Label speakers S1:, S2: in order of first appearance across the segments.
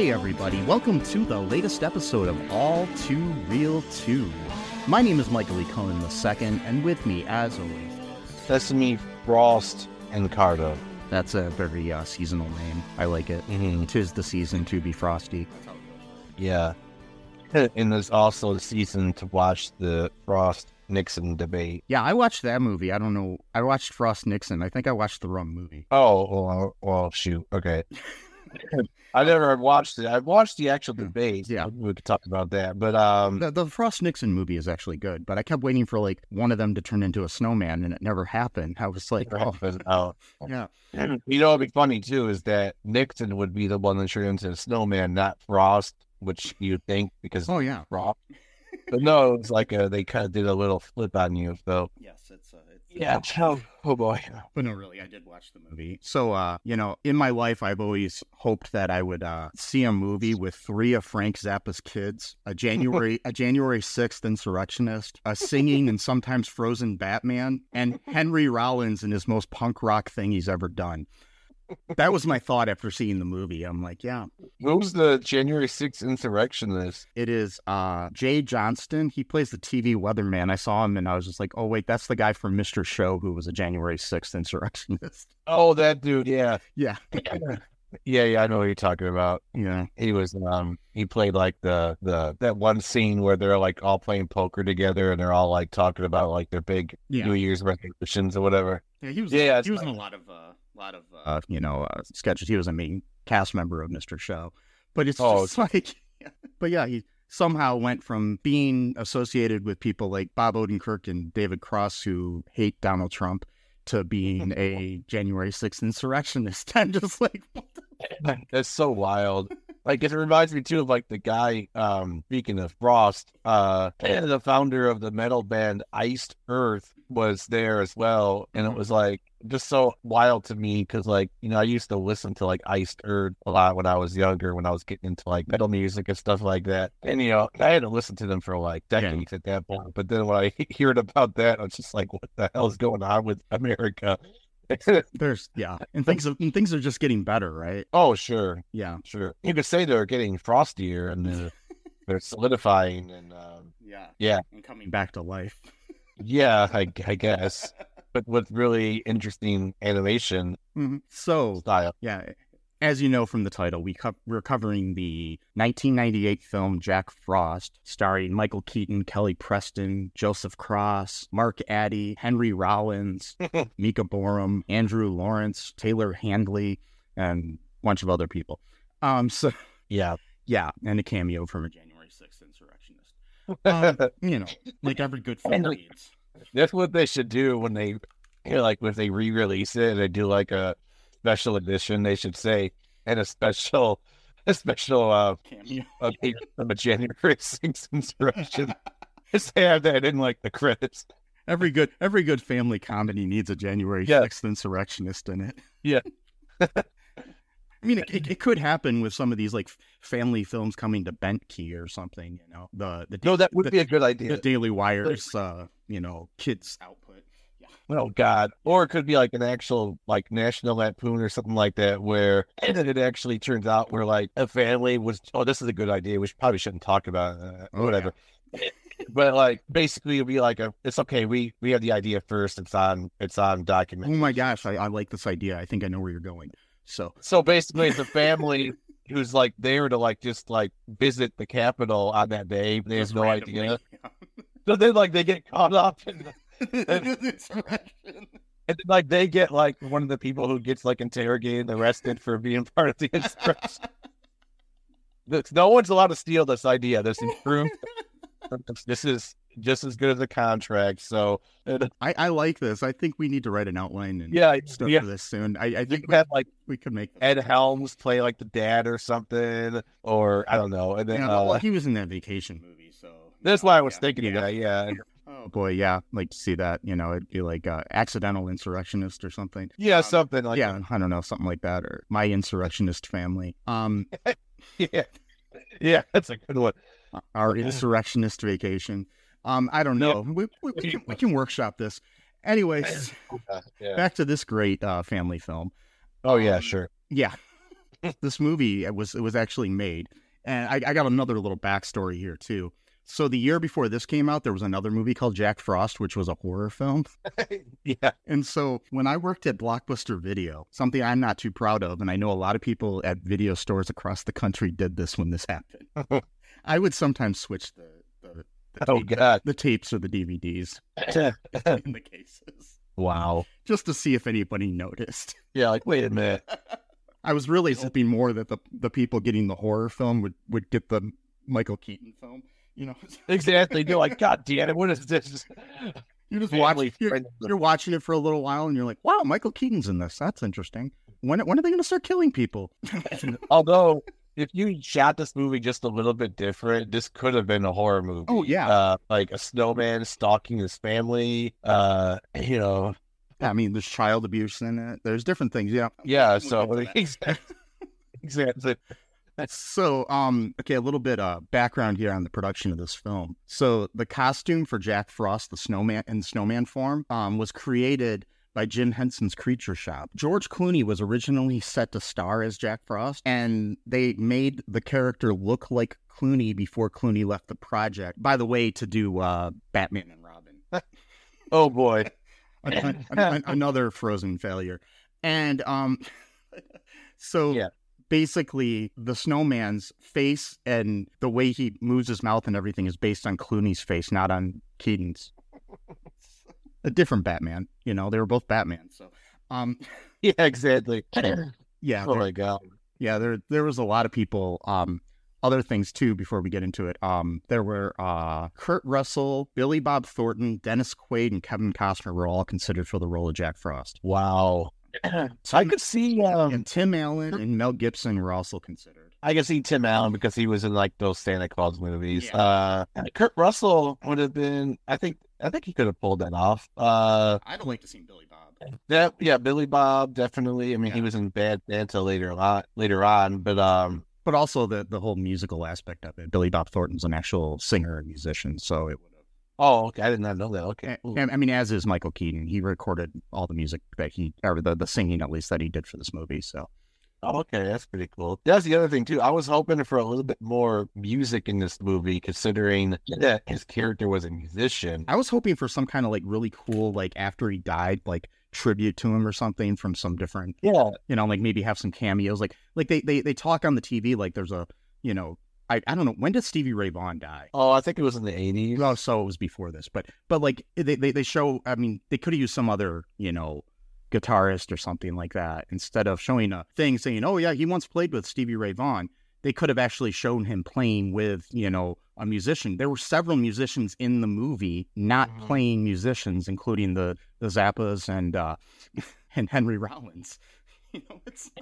S1: Okay, everybody, welcome to the latest episode of All Too Real 2. My name is Michael E. Cohen II, and with me, as always,
S2: Sesame, Frost, and Cardo.
S1: that's a very uh, seasonal name. I like it.
S2: Mm-hmm.
S1: Tis the season to be frosty.
S2: Yeah. And there's also the season to watch the Frost Nixon debate.
S1: Yeah, I watched that movie. I don't know. I watched Frost Nixon. I think I watched the wrong movie.
S2: Oh, well, well shoot. Okay. I never watched it. I've watched the actual debate.
S1: Yeah.
S2: We could talk about that. But, um,
S1: The, the Frost Nixon movie is actually good, but I kept waiting for like one of them to turn into a snowman, and it never happened. I was like, oh,
S2: oh.
S1: yeah.
S2: you know, what'd be funny too is that Nixon would be the one that turned into a snowman, not Frost, which you'd think because
S1: Oh, yeah.
S2: Frost. But no, it's like a, they kind of did a little flip on you. So,
S1: Yes, it's, uh, it's
S2: yeah. Oh, oh boy.
S1: But no, really, I did watch the movie. So, uh, you know, in my life, I've always hoped that I would uh, see a movie with three of Frank Zappa's kids: a January, a January sixth insurrectionist, a singing and sometimes frozen Batman, and Henry Rollins in his most punk rock thing he's ever done. That was my thought after seeing the movie. I'm like, yeah,
S2: Who's the January 6th insurrectionist?
S1: it is uh, Jay Johnston. He plays the TV weatherman. I saw him and I was just like, oh wait, that's the guy from Mr. Show who was a January sixth insurrectionist.
S2: Oh, that dude. Yeah.
S1: Yeah,
S2: Yeah, yeah, I know what you're talking about.
S1: yeah.
S2: He was um he played like the the that one scene where they're like all playing poker together and they're all like talking about like their big
S1: Yeah.
S2: New Year's resolutions or whatever.
S1: Yeah, he was.
S2: Yeah,
S1: he was in a lot of, uh, lot of, uh, you know, uh, sketches. He was a main cast member of Mr. Show, but it's
S2: Oh,
S1: just like, but yeah, he somehow went from being associated with people like Bob Odenkirk and David Cross who hate Donald Trump to being a January 6th insurrectionist. I'm just like,
S2: That's so wild. Like it reminds me too of like the guy, um, speaking of Frost, uh the founder of the metal band Iced Earth was there as well. And it was like just so wild to me because like, you know, I used to listen to like Iced Earth a lot when I was younger, when I was getting into like metal music and stuff like that. And you know, I had to listen to them for like decades at that point. But then when I heard about that, I was just like, what the hell is going on with America?
S1: there's, yeah. And things, are, and things are just getting better, right?
S2: oh, sure.
S1: Yeah.
S2: Sure. You could say they're getting frostier and they're, they're solidifying and um,
S1: Yeah.
S2: Yeah.
S1: And coming back to life.
S2: Yeah, I, I guess. But with really interesting animation
S1: Mhm. So,
S2: style.
S1: Yeah, as you know from the title, we co- we're covering the 1998 film Jack Frost, starring Michael Keaton, Kelly Preston, Joseph Cross, Mark Addy, Henry Rollins, Mika Boorem, Andrew Lawrence, Taylor Handley, and a bunch of other people. Um, so
S2: Yeah.
S1: yeah, and a cameo from a January 6th insurrectionist. Um, you know, like every good film needs.
S2: That's what they should do when they, you know, like if they re-release it and they do like a special edition. They should say and a special, a special uh,
S1: Cameo.
S2: a January 6th insurrection. Just have that in like the credits.
S1: Every good every good family comedy needs a January
S2: Yeah.
S1: 6th insurrectionist in it.
S2: Yeah.
S1: I mean, it, it, it could happen with some of these like family films coming to Bentkey or something. You know, the the
S2: No, that would
S1: the,
S2: be a good idea. the.
S1: Daily Wire's uh, you know kids output.
S2: Oh God! Or it could be like an actual like National Lampoon or something like that, where and then it actually turns out where like a family was. Oh, this is a good idea. We should, probably shouldn't talk about it, uh,
S1: Oh,
S2: whatever. but like basically, it'll be like a. It's okay. We we have the idea first. It's on. It's on document Oh
S1: my gosh, I, I like this idea. I think I know where you're going. So
S2: So basically, it's a family who's like there to like just like visit the Capitol on that day. They have no
S1: randomly-
S2: idea. So then like they get caught up in the
S1: Insurrection.
S2: And then, like they get like one of the people who gets like interrogated, and arrested for being part of the insurrection. No one's allowed to steal this idea. This is true. this is just as good as a contract. So uh,
S1: I, I like this. I think we need to write an outline and
S2: yeah,
S1: stuff
S2: yeah.
S1: for this soon. I, I think
S2: could have like
S1: we could make.
S2: Ed Helms play like the dad or something, or I don't know. And then
S1: Yeah,
S2: uh,
S1: well, he was in that vacation movie, so
S2: that's why I was
S1: yeah,
S2: thinking of
S1: yeah.
S2: that. Yeah,
S1: Oh boy, yeah, like to see that. You know, it'd be like uh, accidental insurrectionist or something.
S2: yeah,
S1: Um,
S2: something like
S1: yeah, I don't know, something like that, or my insurrectionist family. Um,
S2: yeah, yeah. That's a good one.
S1: our insurrectionist vacation. Um, I don't know. We, we, we, can, we can workshop this. Anyways,
S2: yeah.
S1: back to this great uh, family film.
S2: Oh yeah,
S1: Um,
S2: sure.
S1: Yeah, this movie it was it was actually made, and I, I got another little backstory here too. So the year before this came out, there was another movie called Jack Frost, which was a horror film.
S2: yeah,
S1: And so when I worked at Blockbuster Video, something I'm not too proud of, and I know a lot of people at video stores across the country did this when this happened. I would sometimes switch the the, the,
S2: Oh,
S1: tape-
S2: God.
S1: the tapes or the DVDs in the cases
S2: wow.
S1: just to see if anybody noticed.
S2: Yeah, like wait a minute.
S1: I was really hoping more that the the people getting the horror film would would get the Michael Keaton film. You know,
S2: Exactly. They're like, God damn it, what is this?
S1: you just
S2: Family
S1: watch you're,
S2: friend-
S1: you're watching it for a little while, and you're like, "Wow, Michael Keaton's in this. That's interesting." When when are they going to start killing people?
S2: Although, if you shot this movie just a little bit different, this could have been a horror movie.
S1: Oh, yeah.
S2: uh, like a snowman stalking his family. Uh, you know,
S1: I mean, there's child abuse in it. There's different things. Yeah.
S2: yeah.
S1: We'll
S2: So exactly, exactly.
S1: So, um, okay, a little bit uh background here on the production of this film. So, the costume for Jack Frost, the snowman in snowman form, um, was created by Jim Henson's Creature Shop. George Clooney was originally set to star as Jack Frost, and they made the character look like Clooney before Clooney left the project. By the way, to do uh Batman and Robin.
S2: Oh boy.
S1: An- an- an- another frozen failure and um so
S2: Yeah.
S1: basically the snowman's face and the way he moves his mouth and everything is based on clooney's face not on keaton's a different batman you know they were both batman so um
S2: Yeah, exactly.
S1: yeah
S2: oh
S1: there,
S2: my god.
S1: yeah there there was a lot of people um other things too before we get into it um there were uh kurt russell billy bob thornton dennis quaid and kevin costner were all considered for the role of jack frost
S2: Wow. So I could see. Um,
S1: and Tim Allen and Mel Gibson were also considered.
S2: I can see Tim Allen because he was in like those Santa Claus movies.
S1: Yeah.
S2: Uh, Kurt Russell would have been. I think. I think he could have pulled that off. Uh,
S1: I'd like to see Billy Bob.
S2: that yeah, Billy Bob definitely. I mean, he was in Bad Santa later on. Later on, but um,
S1: But also the the whole musical aspect of it. Billy Bob Thornton's an actual singer and musician, so it would have.
S2: oh, okay, I did not know that. Okay, Ooh.
S1: And, I mean, as is Michael Keaton, he recorded all the music that he, or the, the singing at least that he did for this movie. So
S2: Oh, okay, that's pretty cool. That's the other thing too. I was hoping for a little bit more music in this movie, considering that his character was a musician.
S1: I was hoping for some kind of like really cool, like after he died, like tribute to him or something from some different,
S2: Yeah,
S1: you know, like maybe have some cameos. Like like they they they talk on the TV like there's a, you know, I I don't know when did Stevie Ray Vaughan die.
S2: Oh, I think it was in the eighties.
S1: Well, so it was before this, but but like they they, they show. I mean, they could have used some other you know guitarist or something like that instead of showing a thing saying, "Oh yeah, he once played with Stevie Ray Vaughan." They could have actually shown him playing with you know a musician. There were several musicians in the movie not
S2: Mhm.
S1: playing musicians, including the the Zappas and uh and Henry Rollins. You know, it's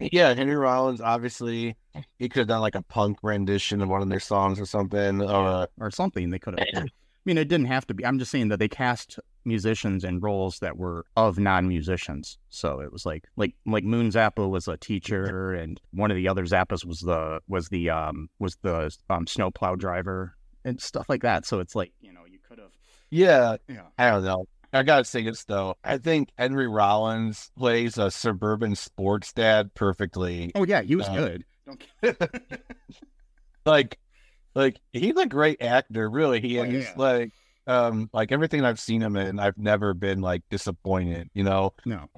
S2: yeah, Henry Rollins. Obviously, he could have done like a punk rendition of one of their songs or something. Or
S1: or something they could have. I mean, it didn't have to be. I'm just saying that they cast musicians in roles that were of non-musicians. So it was like like like Moon Zappa was a teacher, and one of the other Zappas was the was the um was the um snowplow driver and stuff like that. So it's like you know you could have
S2: Yeah,
S1: yeah
S2: I don't know. I gotta say this though. I think Henry Rollins plays a suburban sports dad perfectly.
S1: oh yeah he was
S2: Uh,
S1: good. Don't
S2: like, like he's a great actor. Really, he
S1: Oh,
S2: is.
S1: yeah.
S2: Like, um, like everything I've seen him in, I've never been like disappointed. You know.
S1: no.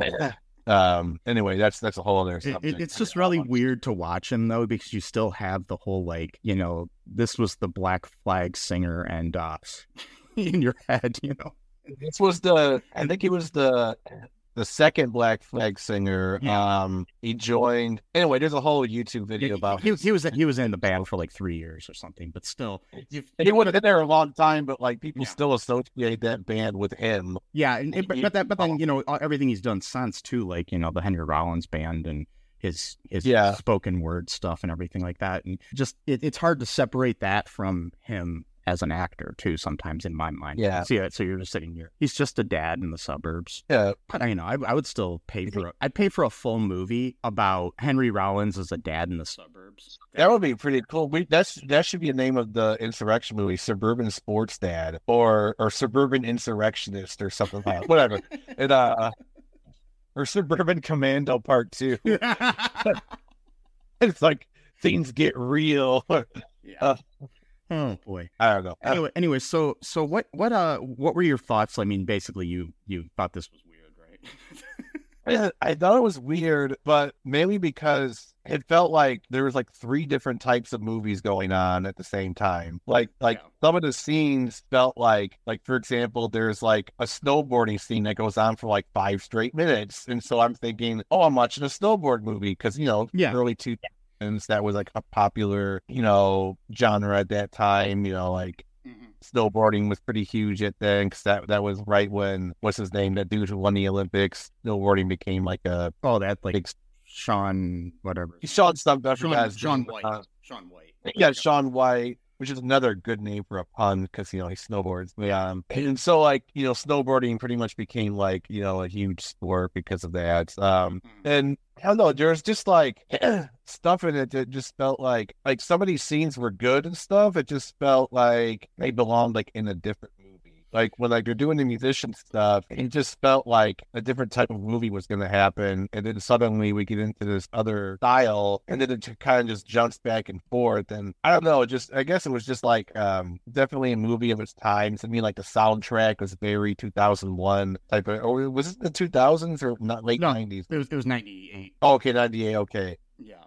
S2: Um. Anyway, that's that's a whole other
S1: It,
S2: subject.
S1: it, it's just really weird to watch him though because you still have the whole like you know this was the Black Flag singer and uh in your head you know
S2: This was the. I think he was the the second Black Flag singer.
S1: Yeah.
S2: Um. He joined. Anyway, there's a whole YouTube video about.
S1: he, he was he was in the band for like three years or something but still you-
S2: he would have been there a long time, but like people
S1: Yeah.
S2: still associate that band with him.
S1: yeah and, and- but, but that but then you know everything he's done since too like you know the Henry Rollins band and his his
S2: Yeah.
S1: spoken word stuff and everything like that and just it, it's hard to separate that from him as an actor too sometimes in my mind
S2: Yeah.
S1: so, yeah, so you're just sitting here he's just a dad in the suburbs
S2: Yeah,
S1: But you know, I, I would still pay for. A, I'd pay for a full movie about Henry Rollins as a dad in the suburbs.
S2: that would be pretty cool. We that's that should be the name of the insurrection movie, Suburban Sports Dad, or or Suburban Insurrectionist, or something like that. Whatever. And uh, or Suburban Commando Part Two. It's like things get real.
S1: yeah. Oh boy.
S2: I don't know.
S1: Anyway, anyway, so so what what uh what were your thoughts? I mean, basically, you you thought this was weird, right?
S2: I, I thought it was weird, but mainly because it felt like there was like three different types of movies going on at the same time. Like like
S1: Yeah.
S2: some of the scenes felt like like for example, there's like a snowboarding scene that goes on for like five straight minutes, and so I'm thinking, oh, I'm watching a snowboard movie because you know
S1: Yeah.
S2: early two that was like a popular you know genre at that time. You know like snowboarding was pretty huge at then because that that was right when what's his name that dude who won the Olympics. Snowboarding became like a
S1: Oh, that like
S2: big.
S1: Sean whatever.
S2: Sean something.
S1: Sean, Sean. White.
S2: Uh,
S1: Shaun White.
S2: yeah, Shaun White, which is another good name for a pun because you know he snowboards. Yeah, um, and so like you know snowboarding pretty much became like you know a huge sport because of that. Um, and I don't know, there's just like stuff in it that just felt like like some of these scenes were good and stuff. It just felt like they belonged like in a different. Like when like they're doing the musician stuff, it just felt like a different type of movie was going to happen, and then suddenly we get into this other style, and then it kind of just jumps back and forth. And I don't know, it just I guess it was just like um definitely a movie of its time. To me, like the soundtrack was very 2001 type of, or was it the 2000s or not late
S1: No.
S2: 90s?
S1: It was it was ninety eight.
S2: Oh, okay, 98. Okay.
S1: Yeah.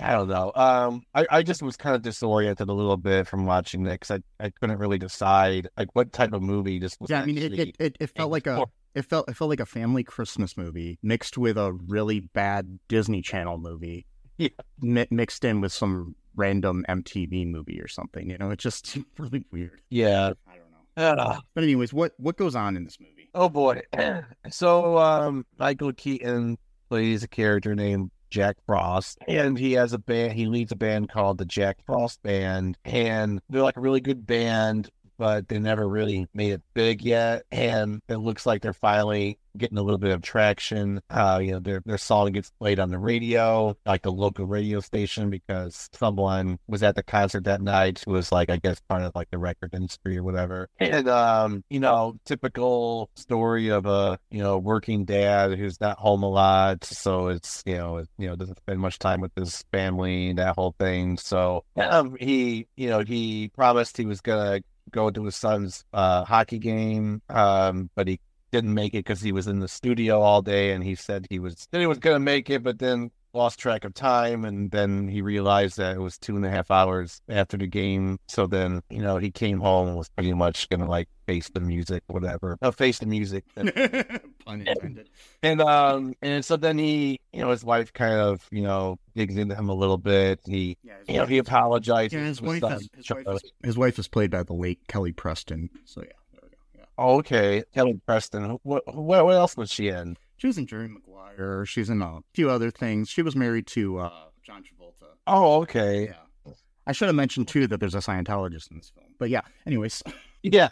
S2: I don't know. Um, I, I just was kind of disoriented a little bit from watching it because I, I couldn't really decide like what type of movie this was.
S1: Yeah, I mean, it, it, it, it felt like a it felt it felt like a family Christmas movie mixed with a really bad Disney Channel movie.
S2: Yeah.
S1: mi- mixed in with some random MTV movie or something. You know, it's just really weird.
S2: Yeah.
S1: I don't know.
S2: Uh,
S1: But anyways, what what goes on in this movie?
S2: oh boy. So um, Michael Keaton plays a character named Jack Frost, and he has a band. He leads a band called the Jack Frost Band, and they're like a really good band, but they never really made it big yet. And it looks like they're finally getting a little bit of traction. Uh, you know, their their song gets played on the radio, like the local radio station, because someone was at the concert that night who was like, I guess, part of like the record industry or whatever. And um, you know, typical story of a you know working dad who's not home a lot, so it's you know it, you know doesn't spend much time with his family, that whole thing. So um, he you know he promised he was gonna go to his son's uh, hockey game, um, but he didn't make it because he was in the studio all day, and he said he was he was gonna make it, but then lost track of time, and then he realized that it was two and a half hours after the game. So then you know he came home and was pretty much gonna like face the music, whatever, no, face the music.
S1: Pun intended.
S2: And um and so then he you know his wife kind of you know digs into him a little bit. He
S1: Yeah,
S2: you know he apologizes.
S1: yeah, his wife, is, his, wife is, his wife is played by the late Kelly Preston. So yeah, there we go. Yeah.
S2: Oh, okay, Kelly Preston. What, what what else was she in?
S1: She was in Jerry Maguire. She's in a few other things. She was married to uh, John Travolta.
S2: Oh, okay.
S1: Yeah. I should have mentioned too that there's a Scientologist in this film. But yeah, anyways.
S2: Yeah.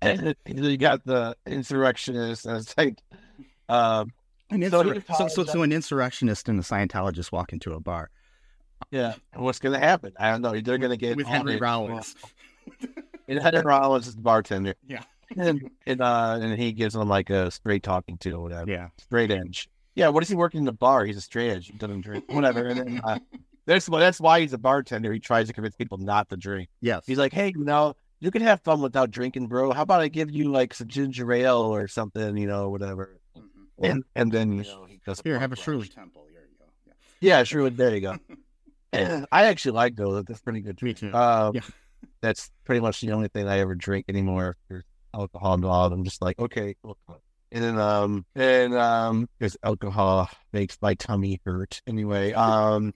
S2: and you got the insurrectionists, and it's like, um,
S1: An
S2: So
S1: insur- so, so, so an insurrectionist and a Scientologist walk into a bar
S2: yeah, what's gonna happen? I don't know. They're gonna get
S1: with Henry Rollins.
S2: And Henry Rollins is the bartender.
S1: Yeah.
S2: And and, uh, and he gives them like a straight talking to or whatever.
S1: Yeah.
S2: straight edge. Yeah, what is he working in the bar? He's a straight edge. He doesn't drink. Whatever. And then, uh, that's why that's why he's a bartender. He tries to convince people not to drink.
S1: Yes.
S2: He's like, hey, you know, you can have fun without drinking, bro. How about I give you like some ginger ale or something, you know, whatever. And and then you know he does
S1: Here, have a Shirley Temple. Here you go. Yeah.
S2: Yeah, sure. There you go. I actually like those. That's pretty good.
S1: Me too.
S2: Um,
S1: Yeah.
S2: That's pretty much the only thing I ever drink anymore. If there's alcohol involved, I'm just like, okay. And then, um, and um, because alcohol makes my tummy hurt anyway. Um,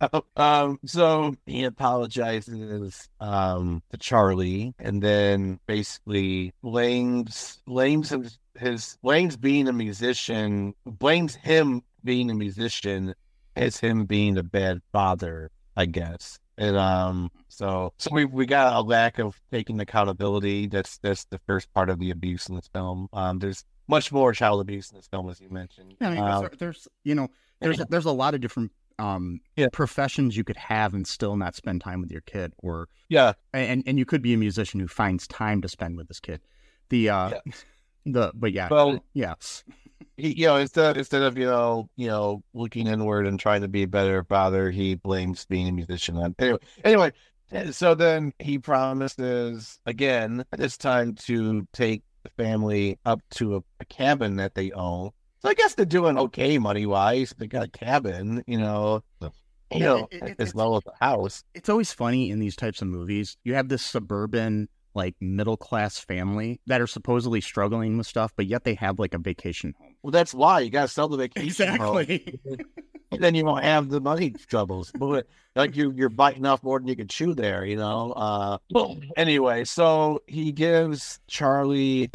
S2: um, so he apologizes, um, to Charlie, and then basically blames blames his, his blames being a musician, blames him being a musician as him being a bad father, I guess. And um, so so we we got a lack of taking accountability. That's that's the first part of the abuse in this film. Um, there's much more child abuse in this film, as you mentioned.
S1: Yeah, I mean,
S2: Um,
S1: there's, you know there's there's a lot of different um
S2: Yeah.
S1: professions you could have and still not spend time with your kid, or
S2: yeah,
S1: and and you could be a musician who finds time to spend with this kid. The uh
S2: Yeah.
S1: the but yeah
S2: Well,
S1: yeah
S2: you know, instead instead of you know, you know, looking inward and trying to be a better father, he blames being a musician on. Anyway, anyway, eh, so then he promises again this time to take the family up to a, a cabin that they own. So I guess they're doing okay money wise. They got a cabin, you know, you
S1: Yeah,
S2: know,
S1: it- it-
S2: as well as a house.
S1: it's always funny in these types of movies. You have this suburban like middle class family that are supposedly struggling with stuff, but yet they have like a vacation home.
S2: Well, that's why you got to sell the vacation home.
S1: Exactly.
S2: And then you won't have the money troubles. But like you, you're biting off more than you can chew there, you know. Uh, anyway, so he gives Charlie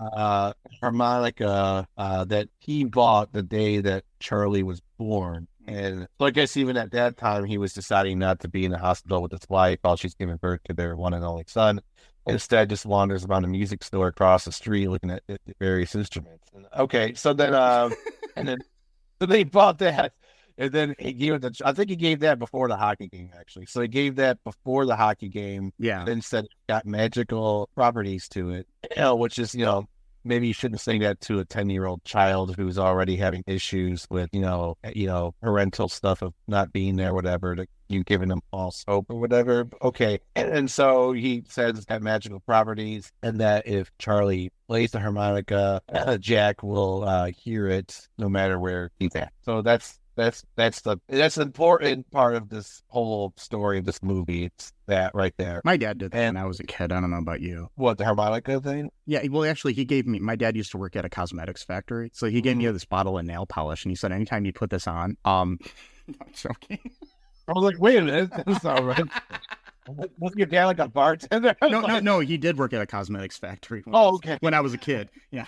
S2: uh, harmonica uh, that he bought the day that Charlie was born. And so I guess even at that time, he was deciding not to be in the hospital with his wife while she's giving birth to their one and only son. Instead, just wanders around a music store across the street looking at, at various instruments. And, okay, so then, um, and then so they bought that. And then he gave it the, I think he gave that before the hockey game, actually. So he gave that before the hockey game,
S1: yeah.
S2: then said got magical properties to it, you know, which is, you know, maybe you shouldn't say that to a 10 year old child who's already having issues with, you know, you know, parental stuff of not being there, whatever, to you giving them false hope or whatever. Okay. And, and so he says got magical properties and that if Charlie plays the harmonica, Jack will uh, hear it no matter where he's at. So that's that's that's the that's an important part of this whole story of this movie. It's that right there.
S1: My dad did that
S2: And-
S1: when I was a kid. I don't know about you.
S2: What the harmonica thing?
S1: Yeah, well, actually, he gave me. My dad used to work at a cosmetics factory, so he gave me
S2: Mm-hmm.
S1: this bottle of nail polish, and he said, anytime you put this on, um, no, joking.
S2: I was like, wait a minute, that's not right. Wasn't your dad like a bartender?
S1: No, no, no. He did work at a cosmetics factory. When,
S2: Oh, okay.
S1: when I was a kid. Yeah,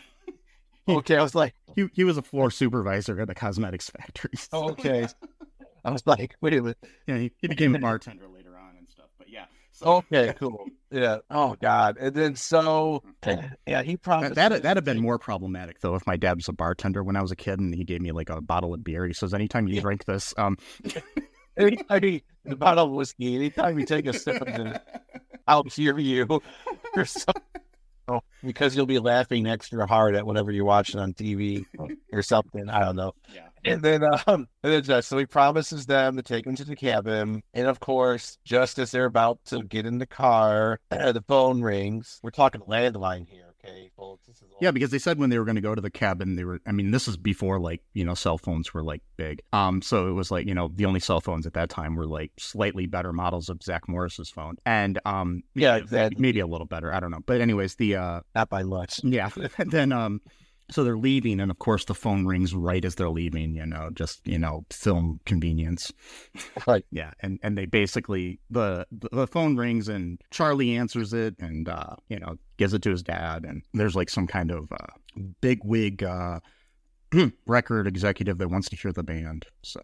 S2: Okay, I was like,
S1: he he was a floor supervisor at a cosmetics factory.
S2: oh, okay. I was like, wait a minute.
S1: Yeah, he, he became a bartender later on and stuff. But yeah, so
S2: Okay, cool. Yeah. Oh God. And then so, yeah, he promised
S1: that that that'd have been more problematic though if my dad was a bartender when I was a kid and he gave me like a bottle of beer. He says, anytime you drink this, um,
S2: Anytime you, the bottle of whiskey, anytime you take a sip of it, I'll hear you. Or so, oh, because you'll be laughing extra hard at whatever you're watching on TV or something. I don't know.
S1: yeah.
S2: And then, um, and then just, so he promises them to take him to the cabin. And of course, just as they're about to get in the car, the phone rings. We're talking landline here, okay, folks. This is all-
S1: Yeah, because they said when they were going to go to the cabin, they were. I mean, this is before like you know cell phones were like big. Um, so it was like you know the only cell phones at that time were like slightly better models of Zach Morris's phone, and um,
S2: Yeah, exactly.
S1: maybe a little better. I don't know, but anyways, the uh,
S2: not by much.
S1: yeah, then um, so they're leaving, and of course the phone rings right as they're leaving. You know, just you know film convenience.
S2: Right.
S1: Yeah, and and they basically the the phone rings and Charlie answers it and uh you know gives it to his dad and there's like some kind of uh big wig uh record executive that wants to hear the band. So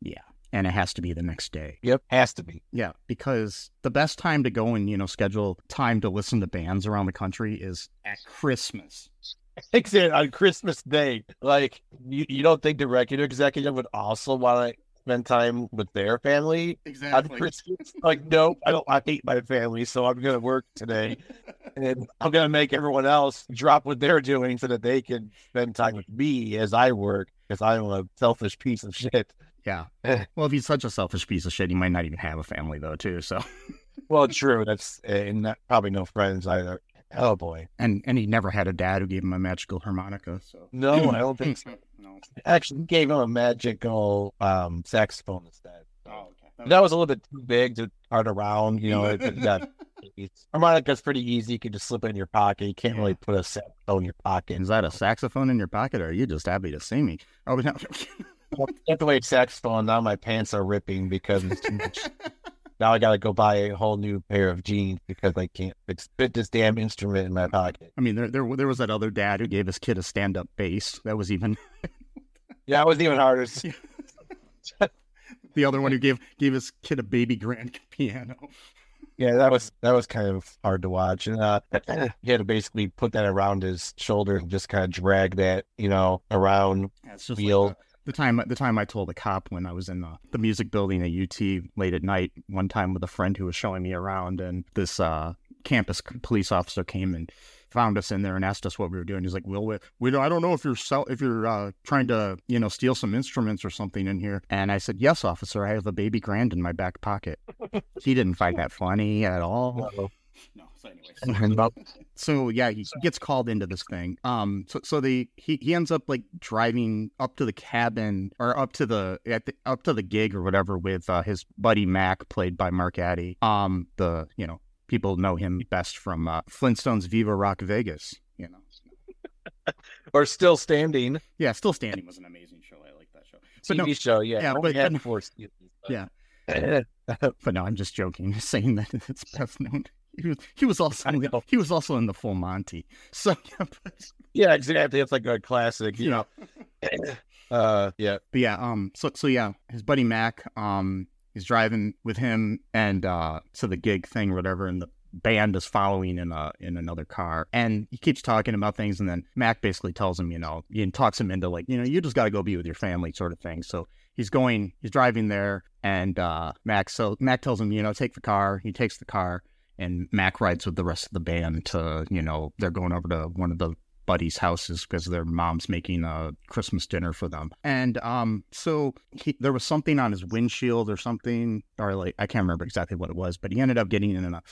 S1: yeah. and it has to be the next day.
S2: Yep, has to be.
S1: Yeah, because the best time to go and you know schedule time to listen to bands around the country is at Christmas.
S2: Except on Christmas Day, like you, you don't think the record executive would also want to spend time with their family on
S1: Exactly.
S2: Christmas? Like, nope, I don't. I hate my family, so I'm gonna work today, and I'm gonna make everyone else drop what they're doing so that they can spend time with me as I work because I'm a selfish piece of shit.
S1: Yeah. Well, if he's such a selfish piece of shit, he might not even have a family though, too. So,
S2: Well, true. That's and not, probably no friends either. Oh boy,
S1: and and he never had a dad who gave him a magical harmonica. So,
S2: no, I don't think so.
S1: no.
S2: Actually, gave him a magical um, saxophone instead.
S1: Oh, okay.
S2: That was a little bit too big to cart around. You know, it, it got, harmonica's pretty easy. You can just slip it in your pocket. You can't really put a saxophone in your pocket.
S1: Is that a saxophone in your pocket, or are you just happy to see me? Oh, no.
S2: Well, Get the way saxophone. Now my pants are ripping because it's too much. now I got to go buy a whole new pair of jeans because I can't fit, fit this damn instrument in my pocket.
S1: I mean, there, there there was that other dad who gave his kid a stand up bass. That was even
S2: Yeah, it was even harder.
S1: the other one who gave gave his kid a baby grand piano.
S2: Yeah, that was that was kind of hard to watch, and uh, he had to basically put that around his shoulder and just kind of drag that, you know, around.
S1: Yeah,
S2: Wheel.
S1: like the, time the time I told a cop when I was in the, the music building at UT late at night one time with a friend who was showing me around, and this uh, campus police officer came and found us in there and asked us what we were doing. He's like, "Well, we, we don't, I don't know if you're sell, if you're uh, trying to you know steal some instruments or something in here." And I said, "Yes, officer. I have a baby grand in my back pocket." he didn't find that funny at all. No. So anyways.
S2: About-
S1: So yeah, he gets called into this thing. Um, so so they he, he ends up like driving up to the cabin or up to the at the up to the gig or whatever with uh, his buddy Mac, played by Mark Addy. Um, the you know people know him best from uh, Flintstones Viva Rock Vegas. You know,
S2: or still standing
S1: yeah, Still Standing was an amazing show. I like that show. But
S2: TV
S1: no,
S2: show. Yeah,
S1: yeah,
S2: only
S1: but-
S2: had four seasons, but-
S1: Yeah. but no, I'm just joking, saying that it's best known. He was he was also
S2: I know.
S1: he was also in the Full Monty. So yeah, but,
S2: yeah, exactly. It's like a classic. You know. uh, yeah.
S1: But yeah, um, so so yeah, his buddy Mac, um, he's driving with him and uh to the gig thing, or whatever, and the band is following in a in another car, and he keeps talking about things, and then Mac basically tells him, you know, he talks him into like, you know, you just got to go be with your family, sort of thing. So he's going, he's driving there, and uh, Mac so Mac tells him, you know, take the car. He takes the car, and Mac rides with the rest of the band to, you know, they're going over to one of the buddies' houses because their mom's making a Christmas dinner for them. And um, so he, there was something on his windshield or something, or like I can't remember exactly what it was, but he ended up getting in a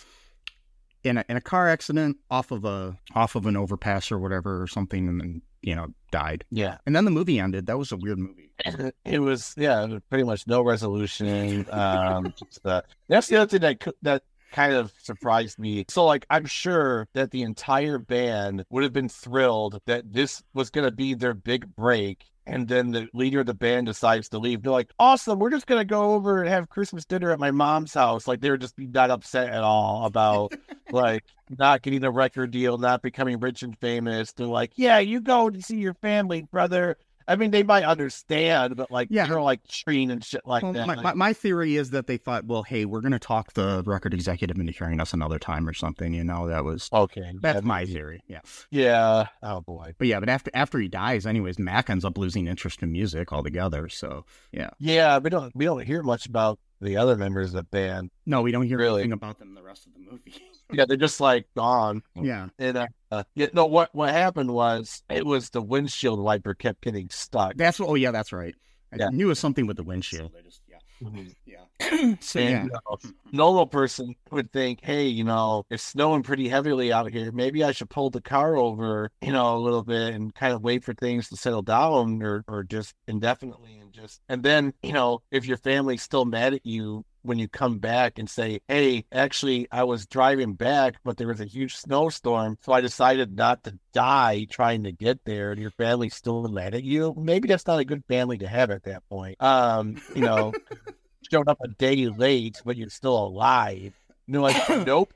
S1: in a in a car accident off of a off of an overpass or whatever or something, and then you know died.
S2: Yeah.
S1: And then the movie ended. That was a weird movie.
S2: It was yeah, pretty much no resolution. Um, just, uh, that's the other thing that that kind of surprised me. So like, I'm sure that the entire band would have been thrilled that this was going to be their big break. And then the leader of the band decides to leave. They're like, "Awesome! We're just gonna go over and have Christmas dinner at my mom's house." Like they were just not upset at all about like not getting a record deal, not becoming rich and famous. They're like, "Yeah, you go to see your family, brother." I mean, they might understand, but like,
S1: Yeah.
S2: they're like treating and shit like
S1: Well,
S2: that.
S1: my,
S2: like-
S1: my, theory is that they thought, well, hey, we're going to talk the record executive into hearing us another time or something. You know, that was
S2: okay,
S1: that's my theory. Yeah.
S2: yeah. Oh boy,
S1: But yeah, but after after he dies, anyways, Mac ends up losing interest in music altogether. So yeah,
S2: yeah. We don't we don't hear much about the other members of the band.
S1: no, we don't hear
S2: Really?
S1: anything about them the rest of the movie.
S2: Yeah, they're just like gone.
S1: yeah,
S2: And uh, uh, yeah, no. What what happened was it was the windshield wiper kept getting stuck.
S1: that's what. Oh yeah, that's right. I
S2: Yeah.
S1: knew it was something with the windshield. I just yeah,
S2: Mhm.
S1: yeah. so yeah,
S2: And, uh, normal person would think, hey, you know, it's snowing pretty heavily out here. Maybe I should pull the car over, you know, a little bit and kind of wait for things to settle down or, or just indefinitely and just, and then, you know, if your family's still mad at you when you come back and say, hey, actually, I was driving back, but there was a huge snowstorm. So I decided not to die trying to get there and your family's still mad at you. Maybe that's not a good family to have at that point. Um, you know, showed up a day late, but you're still alive. And they're like, nope,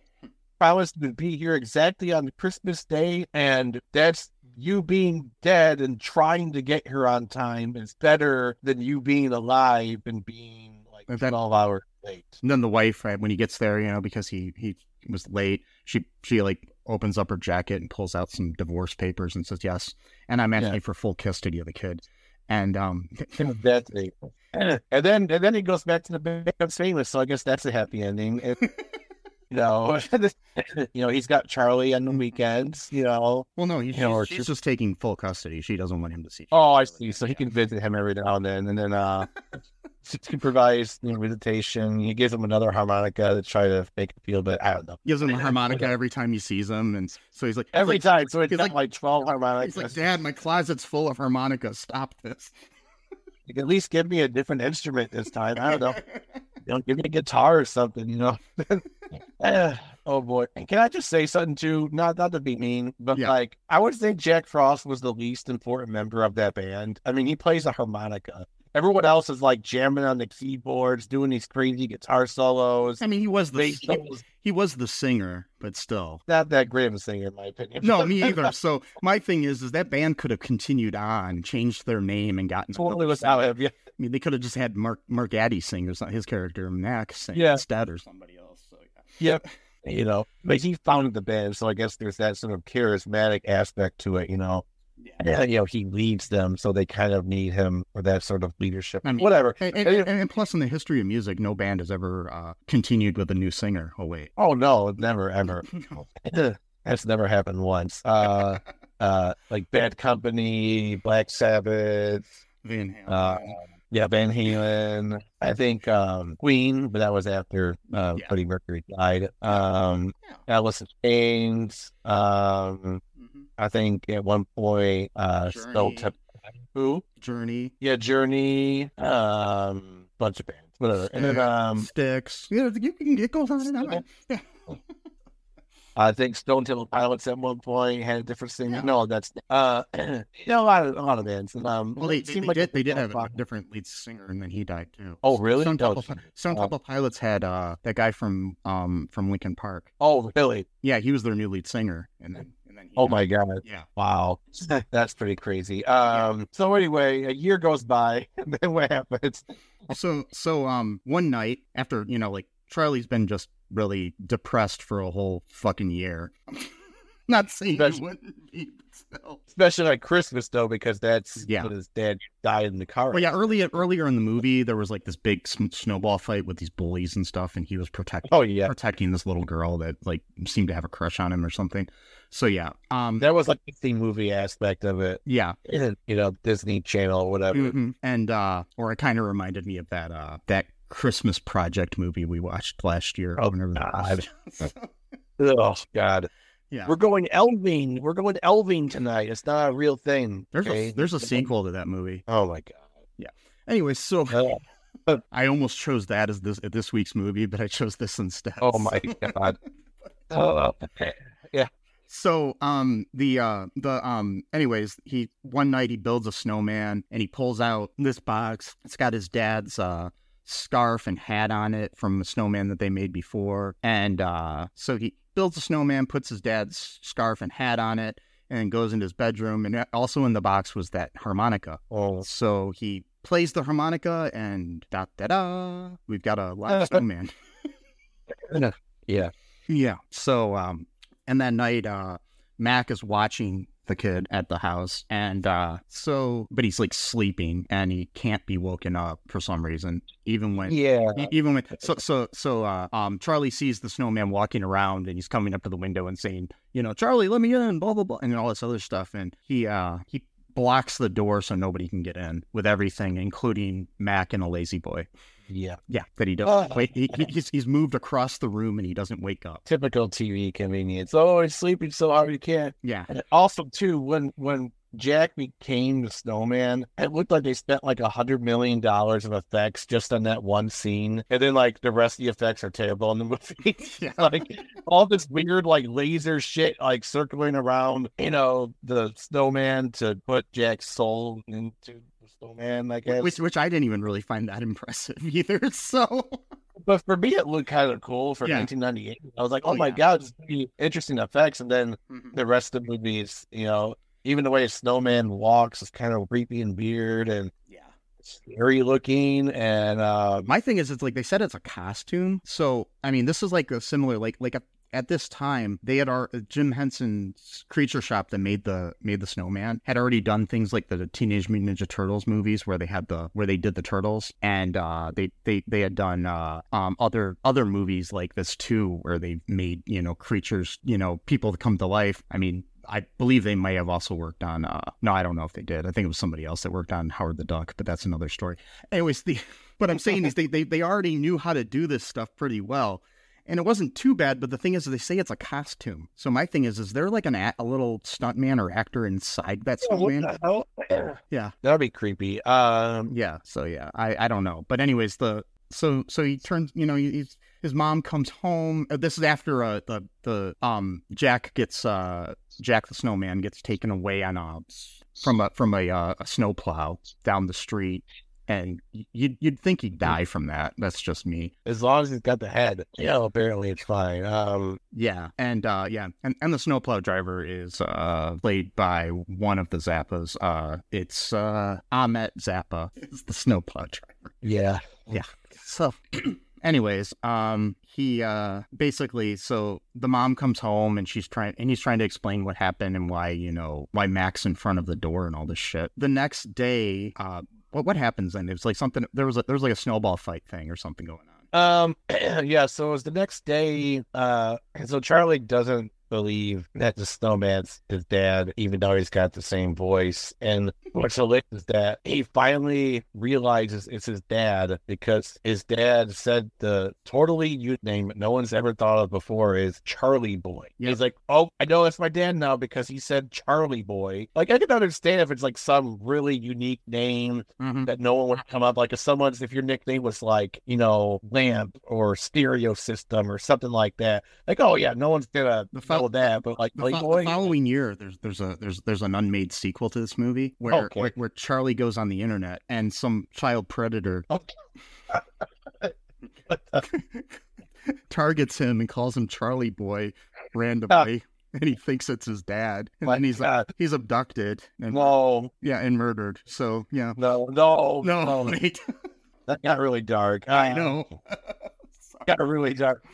S2: promised to be here exactly on Christmas Day, and that's you being dead and trying to get here on time is better than you being alive and being
S1: like that-
S2: twelve hours late.
S1: And then the wife, right, when he gets there, you know, because he he was late, she she like opens up her jacket and pulls out some divorce papers and says yes, and I'm asking
S2: Yeah.
S1: for full custody of the kid. And um,
S2: That's. And then and then he goes back to the becomes famous. So I guess that's a happy ending. It- you know, you know, he's got Charlie on the weekends. You know.
S1: well, no, he,
S2: You know,
S1: she's
S2: just-
S1: taking full custody. She doesn't want him to see.
S2: Oh, I see. So he can visit him every now and then, and then uh, provides you know, visitation. He gives him another harmonica to try to make him feel better. I don't know.
S1: gives him a harmonica every time he sees him, and so he's like he's
S2: Every
S1: like,
S2: time, so it's
S1: he's
S2: got
S1: like-
S2: like, twelve
S1: He's like, Dad, my closet's full of harmonicas. Stop this.
S2: Like, at least give me a different instrument this time. I don't know. You know, give me a guitar or something, you know. Eh, oh boy. And can I just say something too? Not not to be mean, but
S1: Yeah.
S2: like I would think Jack Frost was the least important member of that band. I mean, he plays a harmonica. Everyone else is like jamming on the keyboards, doing these crazy guitar solos.
S1: I mean, he was the
S2: Bass solos.
S1: he was the singer, but still.
S2: Not that great of a singer, in my opinion.
S1: No, me either. So my thing is, is that band could have continued on, changed their name, and gotten
S2: totally
S1: another
S2: without
S1: singer.
S2: him. Yeah.
S1: I mean, they could have just had Mark Mark Addy sing or something. His character Mac sing
S2: Yeah.
S1: instead, or somebody else. So yeah.
S2: Yep. You know, but he founded the band, so I guess there's that sort of charismatic aspect to it. You know,
S1: Yeah.
S2: you know, he leads them, so they kind of need him for that sort of leadership.
S1: and
S2: Whatever.
S1: And, and, and, and plus, in the history of music, no band has ever uh, continued with a new singer. Oh wait,
S2: Oh no, never ever.
S1: No.
S2: That's never happened once. Uh, uh, like Bad Company, Black Sabbath,
S1: Van Halen.
S2: uh, yeah, Van Halen. I think um, Queen, but that was after uh,
S1: Yeah.
S2: Freddie Mercury died. Um,
S1: Yeah.
S2: Alice in Chains. Um. I think at one point, uh,
S1: Journey.
S2: Stone Temple. Who?
S1: Journey,
S2: Yeah, Journey. Um, bunch of bands, whatever. And then um,
S1: Styx. Yeah, you can it goes on and on. Yeah.
S2: I think Stone Temple Pilots at one point had a different singer.
S1: Yeah.
S2: No, that's uh, you know, a lot of a lot of bands. Um,
S1: Well, they, they,
S2: like
S1: did. They did have a different lead singer, and then he died too.
S2: Oh, really?
S1: Stone
S2: No,
S1: Temple, Pi- Stone
S2: uh,
S1: Temple Pilots had uh, that guy from um from Linkin Park.
S2: Oh, really?
S1: Yeah, he was their new lead singer, and then and then he
S2: Oh
S1: died.
S2: my god!
S1: Yeah.
S2: Wow, that's pretty crazy. Um, so anyway, a year goes by, and then what happens?
S1: So so um one night after you know like Charlie's been just really depressed for a whole fucking year. Not saying he
S2: Especially-
S1: wouldn't be, but.
S2: Especially like Christmas though, because that's
S1: Yeah.
S2: when his dad died in the car.
S1: Well, yeah, earlier earlier in the movie there was like this big sm- snowball fight with these bullies and stuff, and he was protecting
S2: Oh yeah,
S1: protecting this little girl that like seemed to have a crush on him or something. So yeah, um,
S2: that was like the movie aspect of it.
S1: yeah,
S2: You know, Disney Channel or whatever.
S1: mhm. and uh, or it kind of reminded me of that uh that Christmas Project movie we watched last year.
S2: Oh, God. Oh God,
S1: yeah,
S2: we're going elving. We're going elving tonight. It's not a real thing.
S1: there's
S2: okay?
S1: a there's a sequel to that movie.
S2: Oh my God. Yeah.
S1: Anyway, so
S2: Oh.
S1: I almost chose that as this this week's movie, but I chose this instead.
S2: Oh my God. Oh,
S1: So um the uh the um anyways he one night he builds a snowman and he pulls out this box. It's got his dad's uh scarf and hat on it from the snowman that they made before. And uh so he builds a snowman, puts his dad's scarf and hat on it, and goes into his bedroom. And also in the box was that harmonica.
S2: oh.
S1: So he plays the harmonica and da da da. We've got a live snowman.
S2: Yeah.
S1: Yeah. So um and that night uh Mac is watching the kid at the house and uh so but he's like sleeping and he can't be woken up for some reason even when
S2: Yeah.
S1: even when so so so uh um Charlie sees the snowman walking around and he's coming up to the window and saying, you know, Charlie, let me in, blah blah blah and all this other stuff and he uh he blocks the door so nobody can get in with everything, including Mac and a La-Z-Boy.
S2: Yeah.
S1: Yeah, that he doesn't
S2: Oh.
S1: wait. He, he- he's, he's moved across the room and he doesn't wake up.
S2: Typical TV convenience. Oh, he's sleeping so hard he can't.
S1: Yeah,
S2: And also, too, when when Jack became the snowman, it looked like they spent like a hundred million dollars of effects just on that one scene, and then like the rest of the effects are terrible in the movie. Like all this weird like laser shit like circling around, you know, the snowman to put Jack's soul into the snowman. I guess.
S1: which which I didn't even really find that impressive either. So
S2: But for me, it looked kind of cool for
S1: Yeah.
S2: 1998. I was like, oh,
S1: Oh,
S2: my
S1: yeah.
S2: god, interesting effects. And then mm-hmm. the rest of the movies, you know, even the way a snowman walks is kind of creepy and weird, and
S1: yeah,
S2: scary looking, and uh,
S1: My thing is, it's like they said it's a costume. So I mean, this is like a similar, like like a, at this time they had our Jim Henson's Creature Shop that made the made the snowman had already done things like the Teenage Mutant Ninja Turtles movies where they had the where they did the turtles, and uh, they they they had done uh, um, other other movies like this too where they made you know creatures you know people to come to life. I mean. I believe they may have also worked on. Uh, no, I don't know if they did. I think it was somebody else that worked on Howard the Duck, but that's another story. Anyways, the what I'm saying is they, they they already knew how to do this stuff pretty well, and it wasn't too bad. But the thing is, they say it's a costume. So my thing is, is there like an a, a little stuntman or actor inside that
S2: what
S1: snowman?
S2: the hell?
S1: Yeah,
S2: That'd be creepy. Um,
S1: yeah. So yeah, I I don't know. But anyways, the so so he turns. You know, he's his mom comes home. uh, This is after uh, the the um Jack gets uh Jack the snowman gets taken away on a from a from a uh, a snowplow down the street. And you'd you'd think he'd die from that. That's just me.
S2: as long as he's got the head, you know, apparently it's fine. Um,
S1: Yeah, and uh, yeah, and, and the snowplow driver is uh, played by one of the Zappas. Uh, it's uh, Ahmet Zappa. Is the snowplow driver.
S2: yeah,
S1: So, anyways, um, he uh, basically so the mom comes home and she's trying and he's trying to explain what happened and why you know why Mac's in front of the door and all this shit. The next day, uh, what what happens then? It was like something. There was a, there was like a snowball fight thing or something going on.
S2: Um, yeah, so it was the next day. Uh, so Charlie doesn't believe that the snowman's his dad, even though he's got the same voice. And what's hilarious is that he finally realizes it's his dad because his dad said the totally unique name no one's ever thought of before is Charlie Boy.
S1: Yeah.
S2: He's like, oh, I know it's my dad now because he said Charlie Boy. Like, I can understand if it's like some really unique name
S1: Mm-hmm.
S2: that no one would come up like if someone's if your nickname was like you know lamp or stereo system or something like that like oh yeah no one's gonna
S1: The fo-
S2: know that but like
S1: The, the following year, there's there's a there's there's an unmade sequel to this movie where
S2: Okay.
S1: where, where Charlie goes on the internet and some child predator targets him and calls him Charlie Boy randomly, and he thinks it's his dad, and
S2: My
S1: then he's
S2: God.
S1: he's abducted and
S2: no
S1: yeah and murdered. So yeah,
S2: no no
S1: no,
S2: no
S1: wait,
S2: that got really dark
S1: I
S2: Uh,
S1: know.
S2: got really dark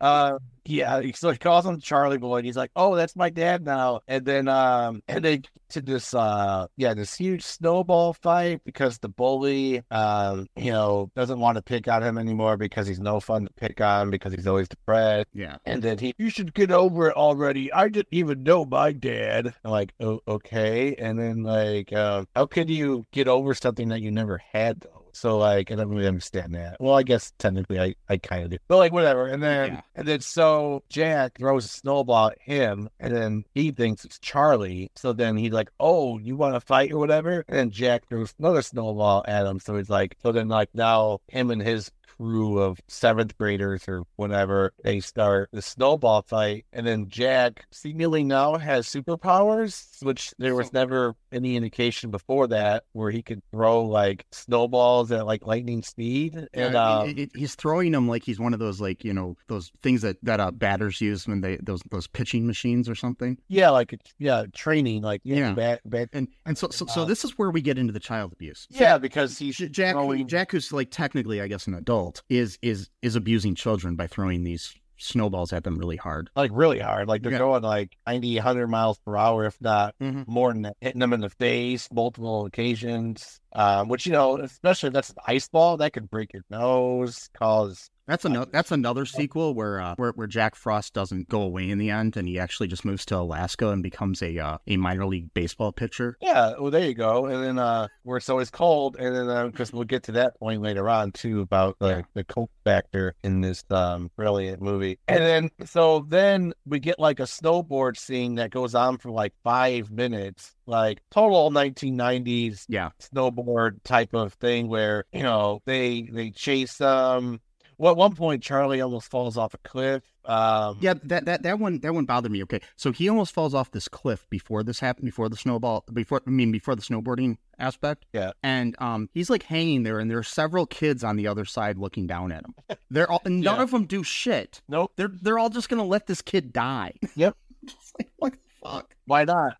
S2: uh yeah so he calls him charlie boy and he's like oh that's my dad now. And then um and they get to this uh yeah this huge snowball fight because the bully um you know doesn't want to pick on him anymore because he's no fun to pick on because he's always depressed.
S1: Yeah,
S2: and then he you should get over it already. I didn't even know my dad. I'm like oh, okay. And then like uh, how could you get over something that you never had though so like I don't really understand that. Well, I guess technically I, I kind of do, but like whatever. And then
S1: Yeah.
S2: and then so Jack throws a snowball at him, and then he thinks it's Charlie. So then he's like, "Oh, you want to fight or whatever?" And then Jack throws another snowball at him. So he's like, so then like now him and his crew of seventh graders or whatever they start the snowball fight, and then Jack seemingly now has superpowers, which there was never any indication before that where he could throw like snowballs at like lightning speed. And
S1: Yeah,
S2: uh,
S1: it- it- he's throwing them like he's one of those like you know those things that that uh, batters use when they those those pitching machines or something.
S2: yeah, like yeah, training like yeah, bad, bad,
S1: And and so so, so
S2: Uh,
S1: this is where we get into the child abuse.
S2: yeah, because he's
S1: Jack,
S2: throwing-
S1: Jack, who's like technically, I guess, an adult, is is is abusing children by throwing these snowballs at them really hard.
S2: like really hard. Like they're
S1: Yeah.
S2: going like 90, 100 miles per hour, if not
S1: Mhm.
S2: more than that, hitting them in the face multiple occasions. Um, which you know, especially if that's an ice ball, that could break your nose, cause
S1: That's another that's another sequel where uh, where where Jack Frost doesn't go away in the end, and he actually just moves to Alaska and becomes a uh, a minor league baseball pitcher.
S2: yeah. Well, there you go. And then uh, where so it's cold, and then because we'll get to that point later on too about the
S1: Yeah.
S2: the cold factor in this um brilliant movie. And then so then we get like a snowboard scene that goes on for like five minutes, like total 1990s
S1: Yeah,
S2: snowboard type of thing where you know they they chase um well at one point charlie almost falls off a cliff um
S1: yeah. That that that one that one bothered me. Okay, so he almost falls off this cliff before this happened, before the snowball, before I mean before the snowboarding aspect.
S2: Yeah.
S1: and um, he's like hanging there, and there are several kids on the other side looking down at him. They're all none
S2: Yeah.
S1: of them do shit.
S2: nope
S1: They're they're all just gonna let this kid die.
S2: Yep.
S1: Like, what the fuck?
S2: why not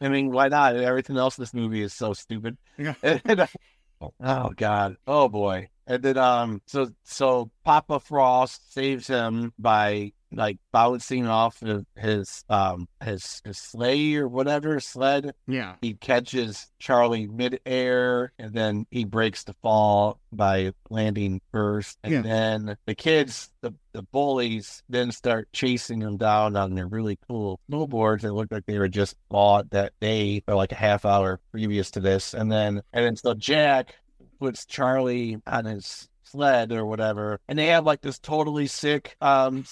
S2: i mean why not everything else in this movie is so stupid
S1: Yeah.
S2: Oh God. Oh boy. And then um so so Papa Frost saves him by like bouncing off of his um his, his sleigh or whatever sled.
S1: Yeah.
S2: He catches Charlie midair and then he breaks the fall by landing first. And
S1: Yeah.
S2: then the kids, the the bullies, then start chasing him down on their really cool snowboards. It looked like they were just bought that day or like a half hour previous to this. And then and then so Jack puts Charlie on his sled or whatever, and they have like this totally sick um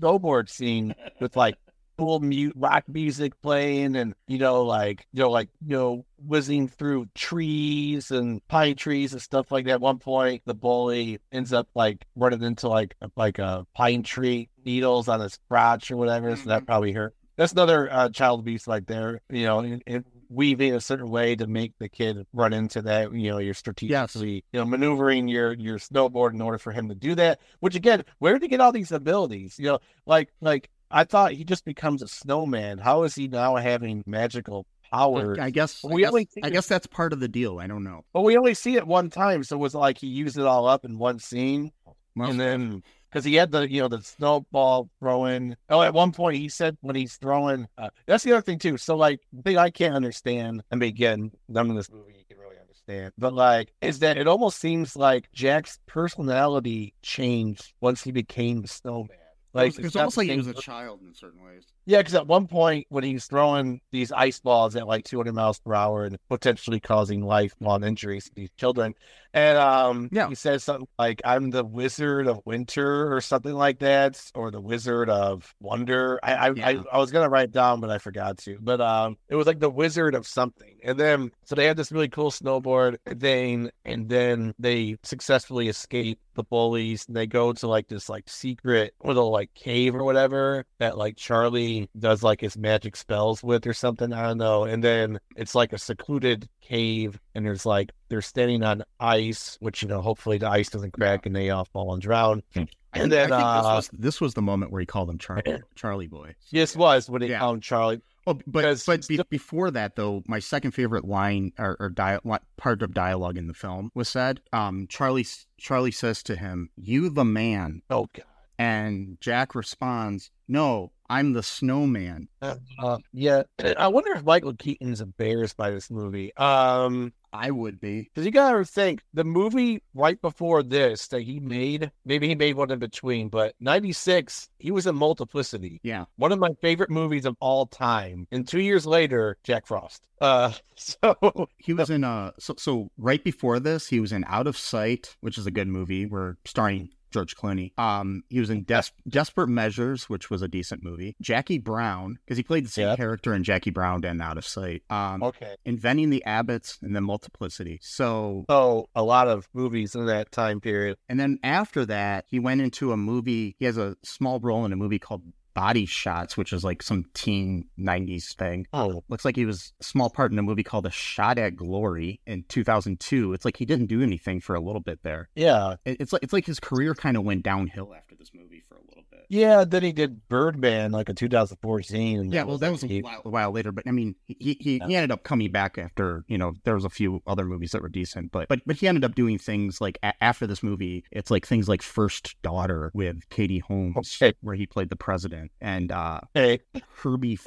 S2: snowboard scene with like cool mute rock music playing and you know like you know like you know whizzing through trees and pine trees and stuff like that. At one point the bully ends up like running into like like a pine tree needles on his crotch or whatever so that probably hurt. That's another uh, child abuse like there you know in, in weaving a certain way to make the kid run into that you know you're strategically you know maneuvering your your snowboard in order for him to do that which again where did he get all these abilities you know like like I thought he just becomes a snowman. How is he now having magical powers?
S1: I guess.
S2: We
S1: I,
S2: only
S1: guess
S2: see
S1: I guess that's part of the deal. I don't know.
S2: But we only see it one time, so it was like he used it all up in one scene, and then because he had the you know the snowball throwing. Oh, at one point he said when he's throwing. Uh, that's the other thing too. So like the thing I can't understand. and again, none of this movie you can really understand, but like is that it almost seems like Jack's personality changed once he became the snowman. Like
S1: it's, it almost like he was a child in certain ways.
S2: Yeah, because at one point when he's throwing these ice balls at like 200 miles per hour and potentially causing lifelong injuries to these children, and um,
S1: Yeah.
S2: he says something like "I'm the Wizard of Winter" or something like that, or the Wizard of Wonder. I I,
S1: Yeah.
S2: I, I was gonna write it down, but I forgot to. But um, it was like the Wizard of something, and then so they had this really cool snowboard thing, and then they successfully escape the bullies. And they go to like this like secret little like cave or whatever that like Charlie does like his magic spells with or something. I don't know. And then it's like a secluded cave, and there's like they're standing on ice, which you know hopefully the ice doesn't crack and they all fall and drown. And
S1: think,
S2: then,
S1: I think
S2: uh,
S1: this, was, this was the moment where he called him Charlie, Charlie Boy.
S2: This was when he
S1: Yeah.
S2: found Charlie.
S1: Oh, but but be, before that though, my second favorite line or, or dia- part of dialogue in the film was said. Um, Charlie Charlie says to him, "You the man,"
S2: Oh god.
S1: and Jack responds, "No, I'm the snowman."
S2: Uh, yeah, I wonder if Michael Keaton's embarrassed by this movie. Um,
S1: I would be.
S2: because you gotta think the movie right before this that he made, maybe he made one in between, but '96 he was in Multiplicity,
S1: Yeah,
S2: one of my favorite movies of all time. And two years later, Jack Frost. Uh, so
S1: he was in uh. So so right before this, he was in Out of Sight, which is a good movie. We're starring George Clooney. Um, he was in Des- Desperate Measures, which was a decent movie. Jackie Brown, because he played the same
S2: Yep.
S1: character in Jackie Brown and Out of Sight. Um,
S2: okay,
S1: Inventing the Abbotts and then Multiplicity. So,
S2: so a lot of movies in that time period.
S1: and then after that, he went into a movie. He has a small role in a movie called Body Shots, which is like some teen 90s thing.
S2: Oh,
S1: Looks like he was a small part in a movie called A Shot at Glory in 2002. It's like he didn't do anything for a little bit there.
S2: yeah,
S1: It's like it's like his career kind of went downhill after this movie for a little bit.
S2: Yeah. Then he did Birdman like in 2014.
S1: Yeah, well, that was a while, a while later, but I mean, he he, he he ended up coming back after you know there was a few other movies that were decent, but but but he ended up doing things like a- after this movie, it's like things like First Daughter with Katie Holmes,
S2: Okay.
S1: where he played the president, and uh
S2: Hey,
S1: Herbie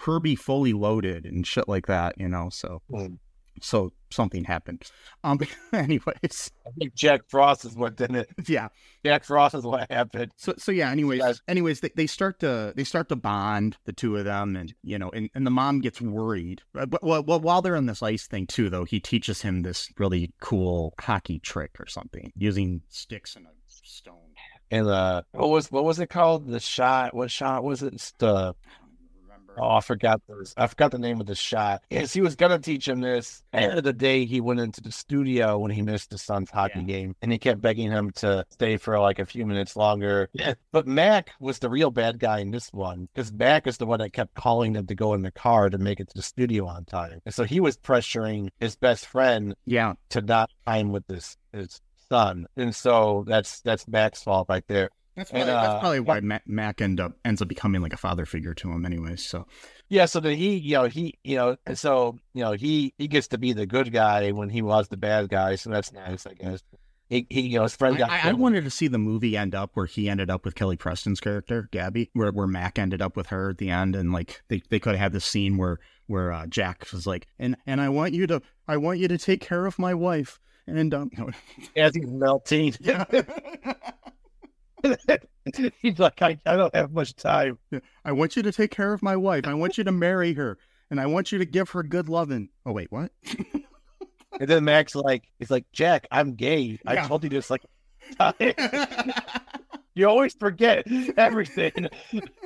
S1: Herbie Fully Loaded and shit like that, you know. So
S2: Mm.
S1: So something happened. Um, anyways,
S2: I think Jack Frost is what did it.
S1: yeah.
S2: Jack Frost is what happened.
S1: So so yeah. Anyways,
S2: Guys-
S1: anyways, they, they start to they start to bond the two of them, and you know, and, and the mom gets worried. Uh, But well, well, while they're on this ice thing too, though, he teaches him this really cool hockey trick or something using sticks and a stone.
S2: And uh, what was what was it called? The shot. What shot was it? The
S1: remember.
S2: Oh, I forgot the I forgot the name of the shot. Yes, he was gonna teach him this. And the end of the day he went into the studio when he missed his son's hockey
S1: Yeah.
S2: game, and he kept begging him to stay for like a few minutes longer. But Mac was the real bad guy in this one because Mac is the one that kept calling them to go in the car to make it to the studio on time, and so he was pressuring his best friend
S1: Yeah,
S2: to not time with this his son, and so that's that's Mac's fault right there.
S1: That's
S2: And,
S1: probably,
S2: uh,
S1: that's probably why Mac, Mac end up ends up becoming like a father figure to him, anyways. So
S2: Yeah, so then he, you know, he, you know, so you know, he he gets to be the good guy when he was the bad guy, so that's nice, I guess. He, he you know, his friend
S1: I,
S2: got
S1: I, I wanted to see the movie end up where he ended up with Kelly Preston's character Gabby, where where Mac ended up with her at the end, and like they, they could have had this scene where where uh, Jack was like, and and I want you to I want you to take care of my wife, and um,
S2: as he's melting. he's like, I, I don't have much time.
S1: I want you to take care of my wife. I want you to marry her, and I want you to give her good loving. Oh wait, what?
S2: And then Max like, he's like, Jack, I'm gay. I
S1: Yeah.
S2: told you this like. you always forget everything.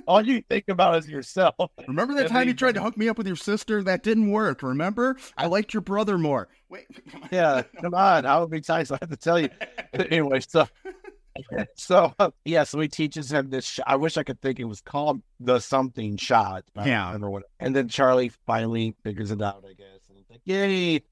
S2: All you think about is yourself.
S1: Remember that
S2: At
S1: time you tried to hook me up with your sister? That didn't work. Remember? I liked your brother more. Wait.
S2: Yeah, come on. How many times do I have to tell you? anyway, so so uh, yeah, so he teaches him this. Sh- I wish I could think it was called the something shot. but I don't
S1: Yeah.
S2: remember what. And then Charlie finally figures it out. I guess. And it's like, yay!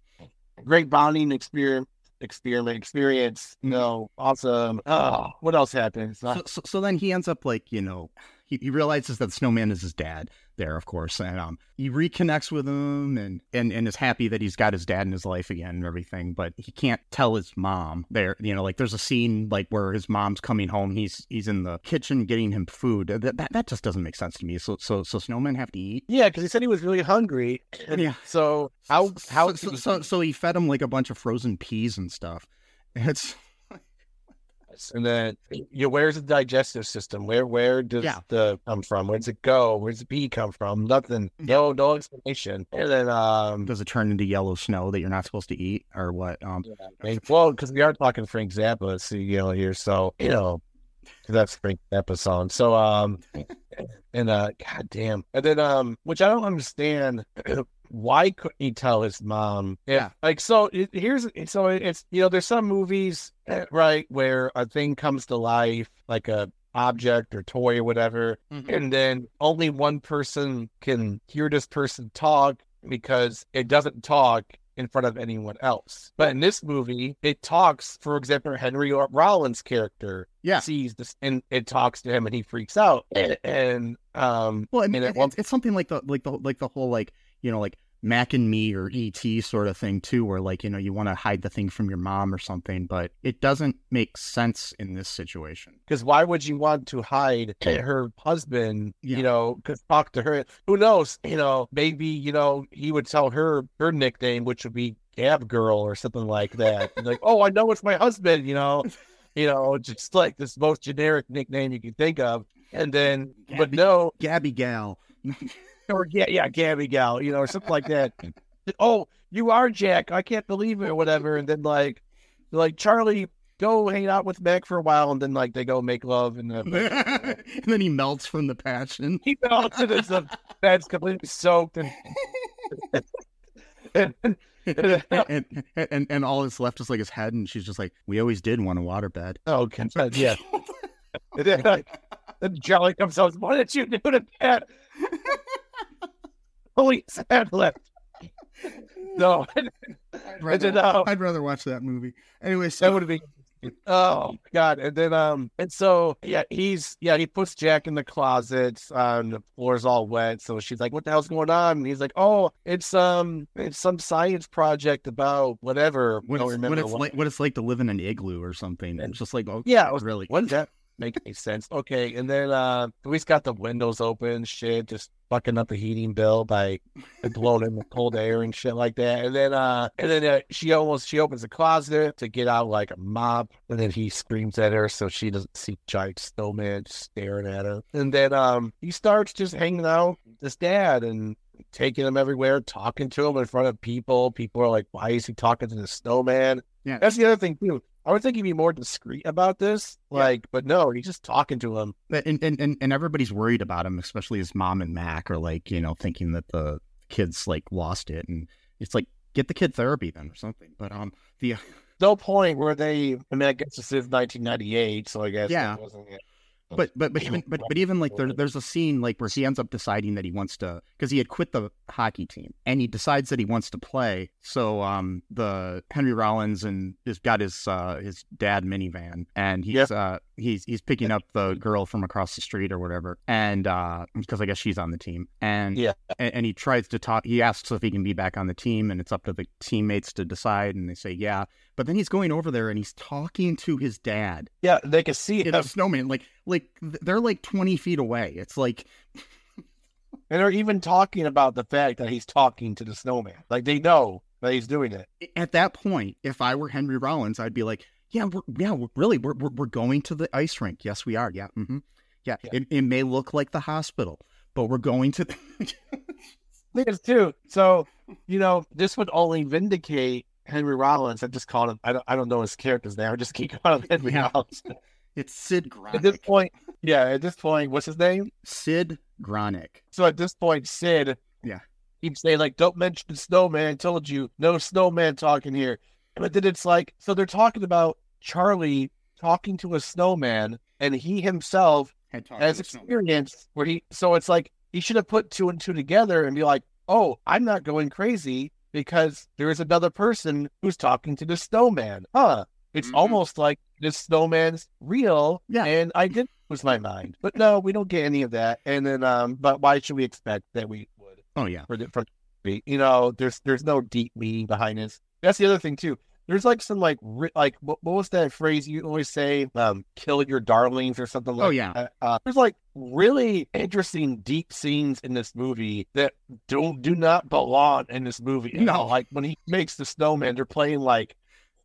S2: Great bonding experience. Experiment experience.
S1: Mm-hmm.
S2: No, awesome. Oh, what else happens?
S1: So, so, so then he ends up like you know he, he realizes that the snowman is his dad there of course and um he reconnects with him and, and and is happy that he's got his dad in his life again and everything but he can't tell his mom there you know like there's a scene like where his mom's coming home he's he's in the kitchen getting him food that that, that just doesn't make sense to me so so so snowmen have to eat
S2: yeah, because he said he was really hungry.
S1: Yeah.
S2: So how how
S1: so, so, so so he fed him like a bunch of frozen peas and stuff it's
S2: And then, you know, where's the digestive system? Where where does
S1: Yeah.
S2: the come from? Where does it go? Where's the pee come from? Nothing. No, no explanation. And then, um,
S1: does it turn into yellow snow that you're not supposed to eat or what um
S2: I mean, well, because we are talking Frank Zappa, know, here, so you know, that's Frank Zappa song. So, um, and uh, god damn, and then um, which I don't understand. Why couldn't he tell his mom?
S1: Yeah.
S2: like so. It, here's so it's you know there's some movies eh, right where a thing comes to life like a object or toy or whatever, and then only one person can hear this person talk because it doesn't talk in front of anyone else. But in this movie, it talks. For example, Henry Rollins' character
S1: yeah
S2: sees this and it talks to him, and he freaks out. And, and um,
S1: Well, I mean,
S2: And at
S1: it-
S2: one-
S1: it's, it's something like the like the like the whole like you know like Mac and Me or ET sort of thing too, where like you know you want to hide the thing from your mom or something, but it doesn't make sense in this situation.
S2: because why would you want to hide her husband?
S1: Yeah.
S2: You know, because talk to her. Who knows? You know, maybe you know he would tell her her nickname, which would be Gab Girl or something like that. Like, oh, I know it's my husband. You know, you know, just like this most generic nickname you can think of. And then, but no,
S1: Gabby Gal.
S2: or yeah, yeah, Gabby Gal, you know, or something like that. oh, you are Jack. I can't believe it, or whatever. And then like, like Charlie, go hang out with Mac for a while, and then like they go make love, and the uh,
S1: and then he melts from the passion.
S2: he melts and his bed's uh, completely soaked, and and, and, and-
S1: and, all that's left is like his head, and she's just like, "We always did want a waterbed."
S2: oh, God, yeah. And then, like, then Charlie comes out. Why did you do to that? Holy sad left. No,
S1: I'd rather,
S2: uh,
S1: I'd rather watch that movie. Anyway, so
S2: That would be. Oh God! And then um, and so yeah, he's yeah, he puts Jack in the closet. Um, the floor's all wet, so she's like, "What the hell's going on?" And he's like, "Oh, it's um, it's some science project about whatever."
S1: what it's,
S2: remember
S1: what it's like, what it's like to live in an igloo or something. And It's just like, oh,
S2: Yeah, it was-
S1: really.
S2: What does that make any sense? Okay, and then uh, Luis got the windows open, shit, just fucking up the heating bill by blowing in the cold air and shit like that. And then uh, and then uh, she almost she opens the closet to get out like a mop, and then he screams at her so she doesn't see giant snowman staring at her. And then um, he starts just hanging out with his dad and. Taking him everywhere, talking to him in front of people. People are like, "Why is he talking to the snowman?"
S1: Yeah.
S2: That's the other thing too. I would think he'd be more discreet about this.
S1: Yeah.
S2: Like, but no, he's just talking to him.
S1: and, and and and everybody's worried about him, especially his mom and Mac are like, you know, thinking that the kids like lost it, and it's like get the kid therapy then or something. But um, the
S2: No point where they. I mean, I guess this is 1998, so I guess
S1: Yeah. But but but even but, but even like there, there's a scene like where he ends up deciding that he wants to because he had quit the hockey team and he decides that he wants to play. So um the Henry Rollins and has got his uh his dad minivan and he's
S2: Yep.
S1: uh he's he's picking up the girl from across the street or whatever and uh because I guess she's on the team and
S2: Yeah.
S1: and, and he tries to talk he asks if he can be back on the team and it's up to the teammates to decide and they say yeah but then he's going over there and he's talking to his dad
S2: Yeah, they can see
S1: in
S2: him.
S1: a snowman like like they're like 20 feet away it's like
S2: And they're even talking about the fact that he's talking to the snowman. Like they know that he's doing it.
S1: at that point if i were henry rollins i'd be like yeah we're, yeah we're, really we're, we're, we're going to the ice rink yes we are yeah hmm yeah,
S2: Yeah.
S1: It, it may look like the hospital but we're going to
S2: is, too. So, you know, this would only vindicate Henry Rollins. I just called him. I don't. I don't know his character's name. I just keep calling him Henry
S1: Yeah.
S2: Rollins.
S1: It's sid Gronic.
S2: At this point, yeah. At this point, what's his name?
S1: sid gronic
S2: So at this point, Sid,
S1: Yeah.
S2: keeps saying like, "Don't mention the snowman." Told you, no snowman talking here. But then it's like, so they're talking about Charlie talking to a snowman, and he himself has experience where he. So it's like he should have put two and two together and be like, "Oh, I'm not going crazy because there is another person who's talking to the snowman." Huh? It's
S1: Mhm.
S2: almost like this snowman's real,
S1: Yeah.
S2: and I did lose my mind. But no, we don't get any of that. And then, um, but why should we expect that we would?
S1: oh yeah
S2: for the the- you know there's there's no deep meaning behind this that's the other thing too there's like some like like what, what was that phrase you always say um kill your darlings or something like
S1: Oh, yeah.
S2: that uh, there's like really interesting deep scenes in this movie that don't do not belong in this movie
S1: No.
S2: all. like when he makes the snowman they're playing like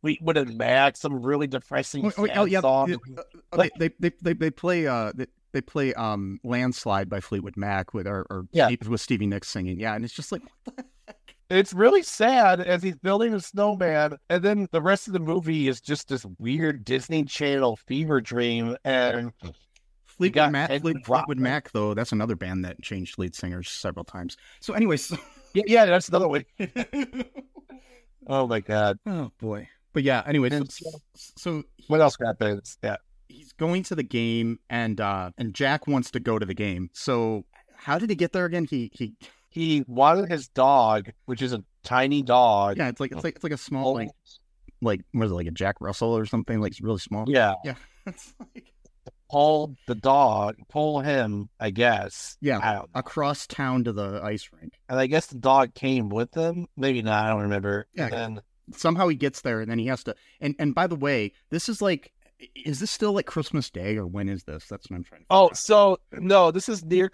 S2: Fleetwood and Mac some really depressing
S1: Oh, oh, oh, yeah,
S2: song
S1: uh, uh, they, they, they, they, they play uh they, they play um landslide by Fleetwood Mac with or, or
S2: Yeah.
S1: Steve- with Stevie Nicks singing yeah and it's just like what the heck?
S2: It's really sad as he's building a snowman, and then the rest of the movie is just this weird Disney Channel fever dream. And
S1: Fleetwood Mac Fleetwood Mac though that's another band that changed lead singers several times so anyways
S2: yeah, yeah, that's another way. Oh my god,
S1: oh boy but yeah anyway,
S2: And
S1: so, so
S2: what else happens? Yeah,
S1: he's going to the game and uh and Jack wants to go to the game so how did he get there again he he
S2: he wanted his dog, which is a tiny dog.
S1: yeah it's like it's like it's like a small like like what is it like a Jack Russell or something like it's really small
S2: yeah,
S1: yeah it's like
S2: pull the dog, pull him, I guess.
S1: Yeah.
S2: I
S1: across town to the ice rink.
S2: and I guess the dog came with them. Maybe not. I don't remember.
S1: Yeah.
S2: And
S1: Somehow he gets there and then he has to and and by the way, this is like is this still like Christmas Day or when is this? That's what I'm trying to
S2: Oh,
S1: out.
S2: so no, this is near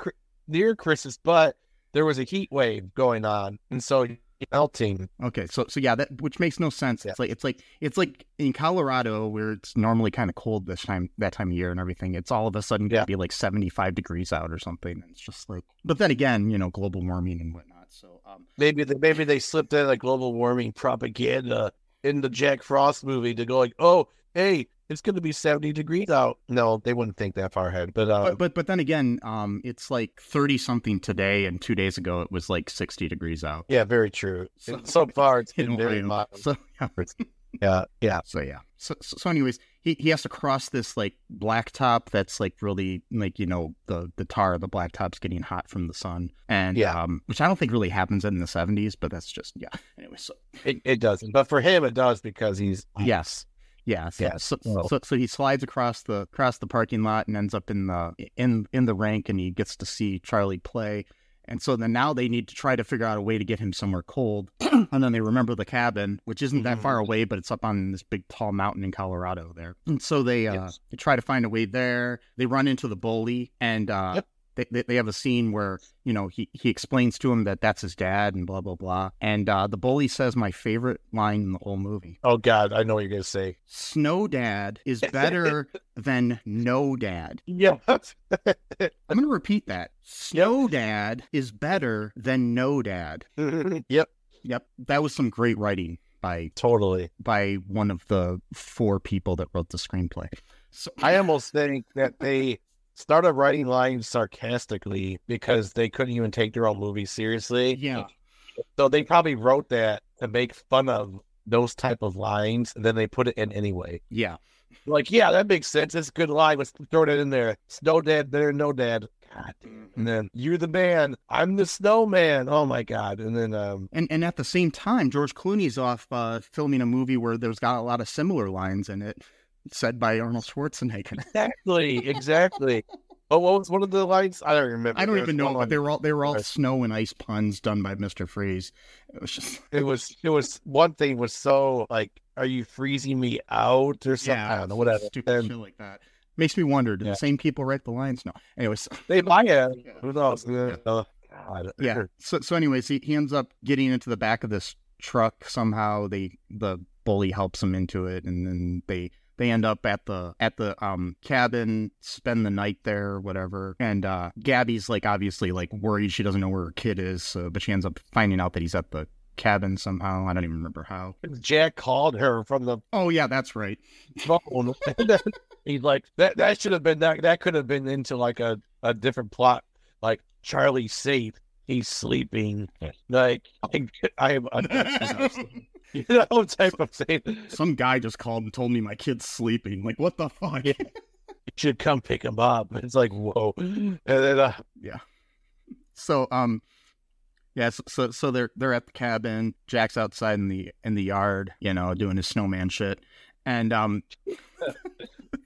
S2: near Christmas, but there was a heat wave going on, and so melting.
S1: Okay, so so yeah, that which makes no sense.
S2: Yeah.
S1: It's like it's like it's like in Colorado where it's normally kind of cold this time that time of year and everything. It's all of a sudden gonna
S2: Yeah.
S1: be like 75 degrees out or something. And it's just like but then again, you know, global warming and whatnot. So um
S2: Maybe they, maybe they slipped in like global warming propaganda in the Jack Frost movie to go like, oh, hey, it's going to be seventy degrees out. No, they wouldn't think that far ahead. But uh,
S1: but, but but then again, um it's like 30 something today and 2 days ago it was like 60 degrees out.
S2: yeah, very true.
S1: So-
S2: So, far, it's been very mild.
S1: So yeah.
S2: Yeah, yeah.
S1: So yeah. So so anyways, he, he has to cross this like blacktop that's like really like you know the the tar of the blacktop's getting hot from the sun and
S2: Yeah.
S1: um which I don't think really happens in the seventies, but that's just yeah. Anyway, so
S2: It, it doesn't, but for him, it does because he's
S1: yes. Yeah, so,
S2: Yes.
S1: so, so so he slides across the across the parking lot and ends up in the in in the rank and he gets to see Charlie play. And so then now they need to try to figure out a way to get him somewhere cold. and then they remember the cabin, which isn't that far away, but it's up on this big tall mountain in Colorado there. And so they uh
S2: Yes.
S1: they try to find a way there. They run into the bully and uh
S2: Yep.
S1: They, they, have a scene where you know he, he explains to him that that's his dad and blah blah blah and uh, the bully says my favorite line in the whole movie
S2: Oh God, I know what you're gonna say.
S1: Snow Dad is better than No Dad.
S2: Yeah,
S1: I'm going to repeat that. Snow Dad is better than No Dad.
S2: yep,
S1: Yep, that was some great writing by
S2: totally.
S1: by one of the four people that wrote the screenplay. So
S2: I almost think that they started writing lines sarcastically because they couldn't even take their own movie seriously.
S1: yeah,
S2: So they probably wrote that to make fun of those type of lines, and then they put it in anyway.
S1: yeah.
S2: Like, yeah, that makes sense. That's a good line. Let's throw that in there. Snow dad, there, no dad. God. And then you're the man. I'm the snowman. Oh my god. And then um
S1: And and at the same time, George Clooney's off uh, filming a movie where there's got a lot of similar lines in it, said by Arnold Schwarzenegger.
S2: exactly, exactly. Oh, what was one of the lines? I don't remember.
S1: I don't
S2: There
S1: even know, but they were all they were all snow and ice puns done by Mister Freeze. It was just
S2: It was it was one thing was so like, are you freezing me out or something? I don't know, whatever.
S1: stupid
S2: And
S1: shit like that. Makes me wonder, do
S2: Yeah.
S1: the same people write the lines? No. Anyways,
S2: they might have.
S1: Yeah.
S2: Who knows?
S1: Yeah.
S2: Uh,
S1: yeah. So so anyways, he, he ends up getting into the back of this truck somehow. They the bully helps him into it, and then they they end up at the at the um cabin, spend the night there, or whatever. And uh Gabby's like obviously like worried she doesn't know where her kid is, so but she ends up finding out that he's at the cabin somehow. I don't even remember how.
S2: Jack called her from the
S1: Oh yeah, that's right.
S2: phone. and then he's like, that that should have been that that could have been into like a, a different plot. Like Charlie's safe. He's sleeping. Like I, I am you know type of thing. You
S1: Some guy just called and told me my kid's sleeping. Like what the fuck?
S2: Yeah. should come pick him up. It's like whoa. And then uh,
S1: So um yeah, so, so so they're they're at the cabin. Jack's outside in the in the yard, you know, doing his snowman shit. And um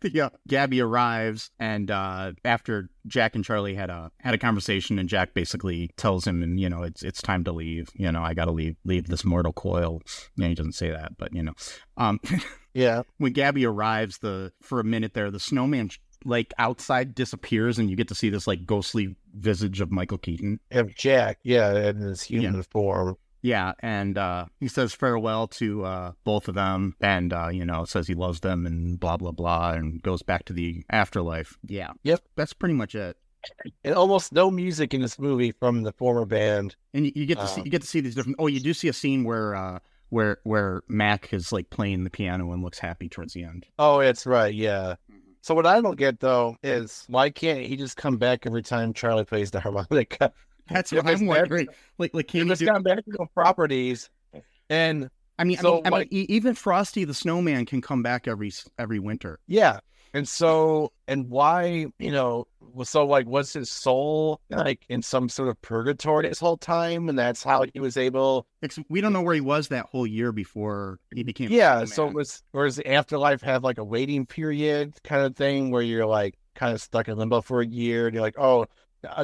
S1: the uh, Gabby arrives and uh after Jack and Charlie had a had a conversation and Jack basically tells him and you know it's it's time to leave. You know, I got to leave leave this mortal coil. Yeah, he doesn't say that, but you know. Um
S2: yeah.
S1: when Gabby arrives, the for a minute there, the snowman like outside disappears, and you get to see this like ghostly visage of Michael Keaton.
S2: Of Jack, yeah, in his human form.
S1: Yeah, and uh, he says farewell to uh, both of them, and uh, you know says he loves them, and blah blah blah, and goes back to the afterlife. Yeah,
S2: Yep.
S1: that's pretty much it.
S2: And almost no music in this movie from the former band.
S1: And you, you get to see
S2: Uh.
S1: you get to see these different. Oh, you do see a scene where uh, where where Mac is like playing the piano and looks happy towards the end.
S2: Oh, it's right, yeah. So what I don't get though is why can't he just come back every time Charlie plays the harmonica?
S1: That's what I'm wondering. Like like can you
S2: just
S1: do?
S2: got magical properties, and
S1: I mean, I
S2: So,
S1: mean, I mean,
S2: like-
S1: e- even Frosty the Snowman can come back every every winter.
S2: yeah, and so and why you know so like was his soul like in some sort of purgatory this whole time, and that's how he was able.
S1: We don't know where he was that whole year before he became.
S2: Yeah, so it was or does the afterlife have like a waiting period kind of thing where you're like kind of stuck in limbo for a year and you're like, oh,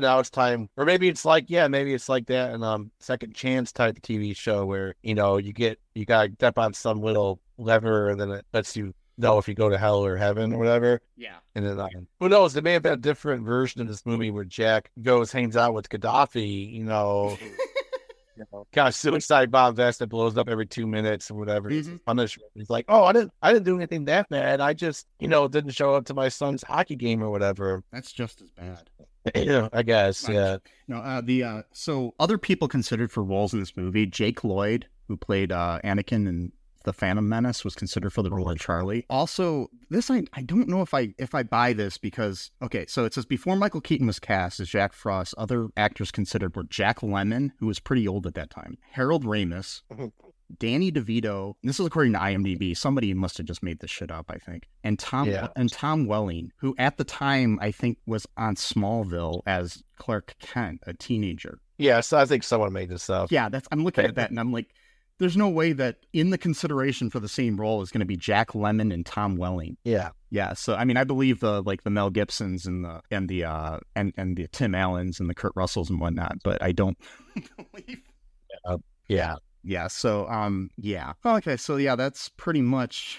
S2: now it's time, or maybe it's like yeah, maybe it's like that and um second chance type TV show where you know you get you gotta step on some little lever and then it lets you know if you go to hell or heaven or whatever.
S1: yeah.
S2: And then um, who knows? There may have been a different version of this movie where Jack goes hangs out with Gaddafi, you know. you know, kind of suicide bomb vest that blows up every two minutes or whatever.
S1: Mhm.
S2: punishment. He's like, oh, I didn't, I didn't do anything that bad. I just, you know, didn't show up to my son's hockey game or whatever.
S1: That's just as bad.
S2: yeah, I guess. Yeah.
S1: No, uh, the uh, so other people considered for roles in this movie, Jake Lloyd, who played uh, Anakin in the Phantom Menace, was considered for the role of Charlie. Also, this I I don't know if I if I buy this because okay, so it says before Michael Keaton was cast as Jack Frost, other actors considered were Jack Lemmon, who was pretty old at that time, Harold Ramis. Danny DeVito. This is according to IMDb. Somebody must have just made this shit up, I think. And Tom
S2: Yeah.
S1: and Tom Welling, who at the time I think was on Smallville as Clark Kent, a teenager.
S2: Yeah. So I think someone made this up.
S1: Yeah, that's I'm looking at that and I'm like, there's no way that in the consideration for the same role is going to be Jack Lemmon and Tom Welling.
S2: Yeah.
S1: Yeah, so I mean, I believe the like the Mel Gibsons and the and the uh and and the Tim Allens and the Kurt Russells and whatnot, but I don't believe.
S2: Yeah.
S1: Yeah, so um, yeah, okay, so yeah, that's pretty much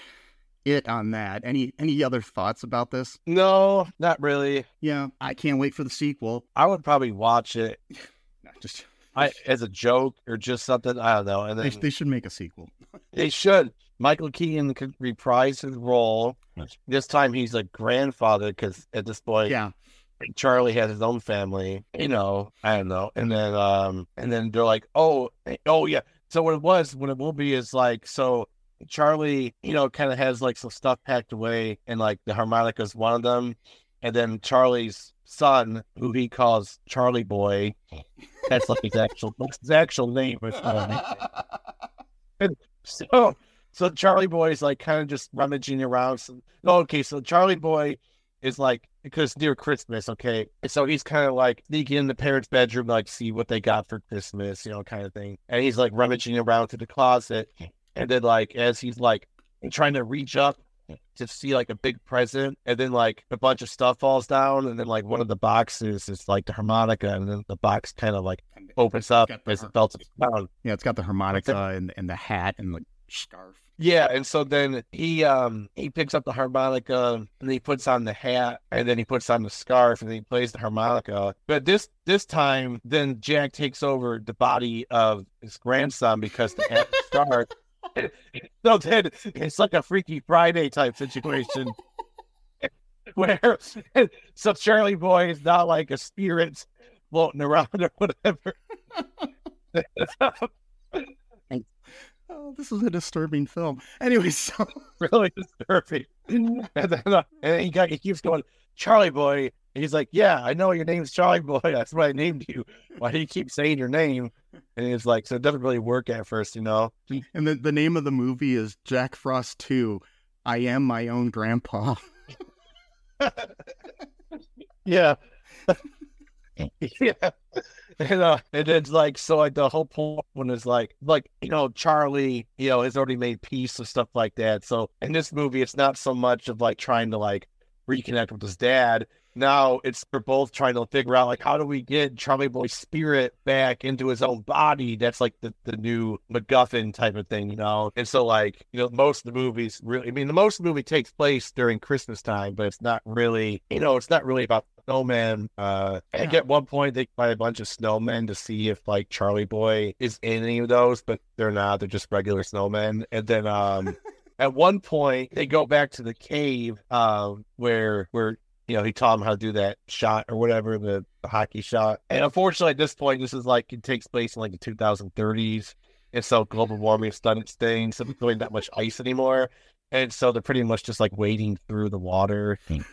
S1: it on that. Any any other thoughts about this?
S2: No, not really.
S1: Yeah, I can't wait for the sequel.
S2: I would probably watch it
S1: No, just
S2: I, as a joke or just something. I don't know. And
S1: they,
S2: then
S1: they should make a sequel.
S2: They should. Michael Keaton could reprise his role. This time he's a grandfather because at this point,
S1: Yeah,
S2: Charlie has his own family. You know, I don't know. And then, um, and then they're like, oh, oh yeah. So what it was, what it will be is like, so Charlie, you know, kind of has like some stuff packed away, and like the harmonica is one of them, and then Charlie's son, who he calls Charlie Boy, that's like his actual, his actual name. So so Charlie Boy is like kind of just rummaging around. Some, oh, okay, so Charlie Boy is like because near Christmas, okay, so he's kind of like sneaking in the parents' bedroom, like see what they got for Christmas, you know, kind of thing. And he's like rummaging around to the closet, and then like as he's like trying to reach up to see like a big present, and then like a bunch of stuff falls down, and then like one of the boxes is like the harmonica, and then the box kind of like opens up as it melts down.
S1: Yeah, it's got the harmonica and, and the hat and the scarf.
S2: Yeah, and so then he um he picks up the harmonica and he puts on the hat and then he puts on the scarf and then he plays the harmonica. But this this time then Jack takes over the body of his grandson because the hat scarf. so then it's like a Freaky Friday type situation. Where so Charlie Boy is not like a spirit floating around or whatever.
S1: Oh, this is a disturbing film. Anyway, so
S2: really disturbing. and then, uh, and he, got, he keeps going, Charlie Boy. And he's like, Yeah, I know your name's Charlie Boy. That's why I named you. Why do you keep saying your name? And he's like, So it doesn't really work at first, you know?
S1: And the, the name of the movie is Jack Frost 2 I Am My Own Grandpa.
S2: yeah. yeah. And, uh, and it's like so like the whole point when it's like like you know Charlie you know has already made peace and stuff like that. So in this movie, it's not so much of like trying to like reconnect with his dad. Now it's we're both trying to figure out like how do we get Charlie Boy's spirit back into his own body. That's like the, the new MacGuffin type of thing, you know. And so like you know most of the movies really, I mean the most of the movie takes place during Christmas time, but it's not really you know it's not really about snowman. Uh, I think at one point they buy a bunch of snowmen to see if like Charlie Boy is in any of those, but they're not. They're just regular snowmen. And then um, at one point they go back to the cave um, where where you know he taught him how to do that shot or whatever the, the hockey shot. And unfortunately, at this point, this is like it takes place in like the 2030s. And so global warming has done its thing. So there's really not much ice anymore. And so they're pretty much just like wading through the water, and,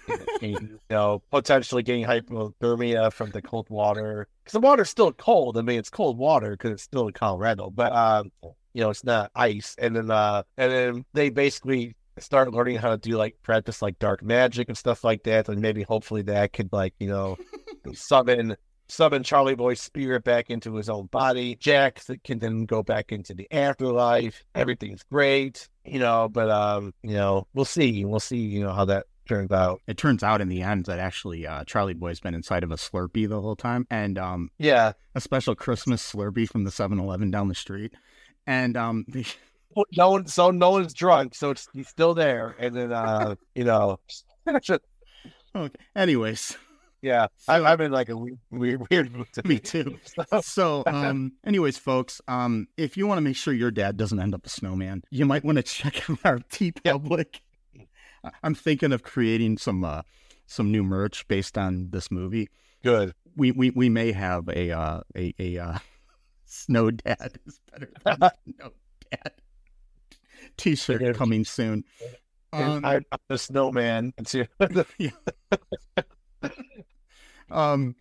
S2: you know, potentially getting hypothermia from the cold water. Because the water's still cold. I mean, it's cold water because it's still in Colorado, but um, you know, it's not ice. And then uh, and then they basically start learning how to do like practice like dark magic and stuff like that, and maybe hopefully that could like you know summon summon Charlie Boy's spirit back into his own body. Jack can then go back into the afterlife. Everything's great, you know, but um, you know, we'll see. We'll see, you know, how that turns out.
S1: It turns out in the end that actually uh, Charlie Boy's been inside of a Slurpee the whole time, and um,
S2: yeah,
S1: a special Christmas Slurpee from the 7-Eleven down the street, and um.
S2: no one, so no one's drunk, so it's he's still there, and then uh, you know.
S1: okay. Anyways,
S2: yeah, I, I'm in like a weird, weird, mood.
S1: Me too. so, um, anyways, folks, um, if you want to make sure your dad doesn't end up a snowman, you might want to check out our TeePublic. I'm thinking of creating some uh, some new merch based on this movie.
S2: Good.
S1: We we, we may have a uh, a a uh, snow dad is better than no dad t-shirt coming soon.
S2: Um, I'm the snowman.
S1: yeah. Um,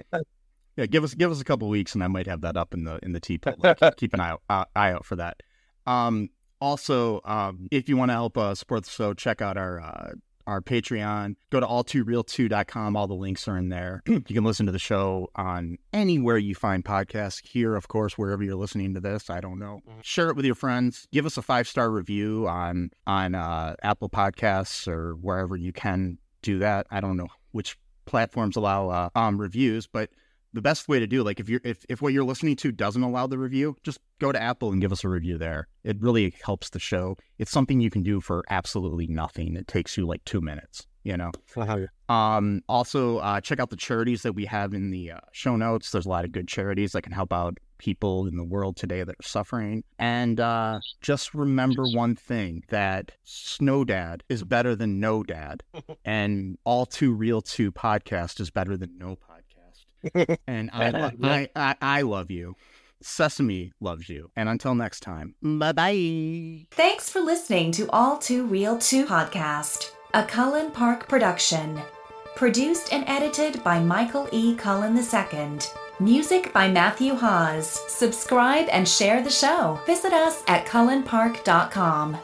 S1: yeah, give us give us a couple weeks, and I might have that up in the in the TeePublic. Keep an eye out, uh, eye out for that. Um, also, um, if you want to help uh, support the show, check out our uh, our Patreon. Go to all2real2.com. All the links are in there. you can listen to the show on anywhere you find podcasts. Here, of course, wherever you're listening to this. I don't know. Mm-hmm. Share it with your friends. Give us a five star review on on uh, Apple Podcasts or wherever you can do that. I don't know which platforms allow uh, um, reviews, but the best way to do like if you're if, if what you're listening to doesn't allow the review just go to apple and give us a review there. It really helps the show. It's something you can do for absolutely nothing. It takes you like two minutes you know? Um also uh check out the charities that we have in the uh, show notes. There's a lot of good charities that can help out people in the world today that are suffering and uh just remember one thing that snow dad is better than no dad and all too real 2 podcast is better than no podcast and I, I, I, I love you. Sesame loves you. And until next time, bye bye.
S3: Thanks for listening to All Too Real 2 podcast, a Cullen Park production. Produced and edited by Michael E. Cullen II. Music by Matthew Hawes. Subscribe and share the show. Visit us at cullenpark.com.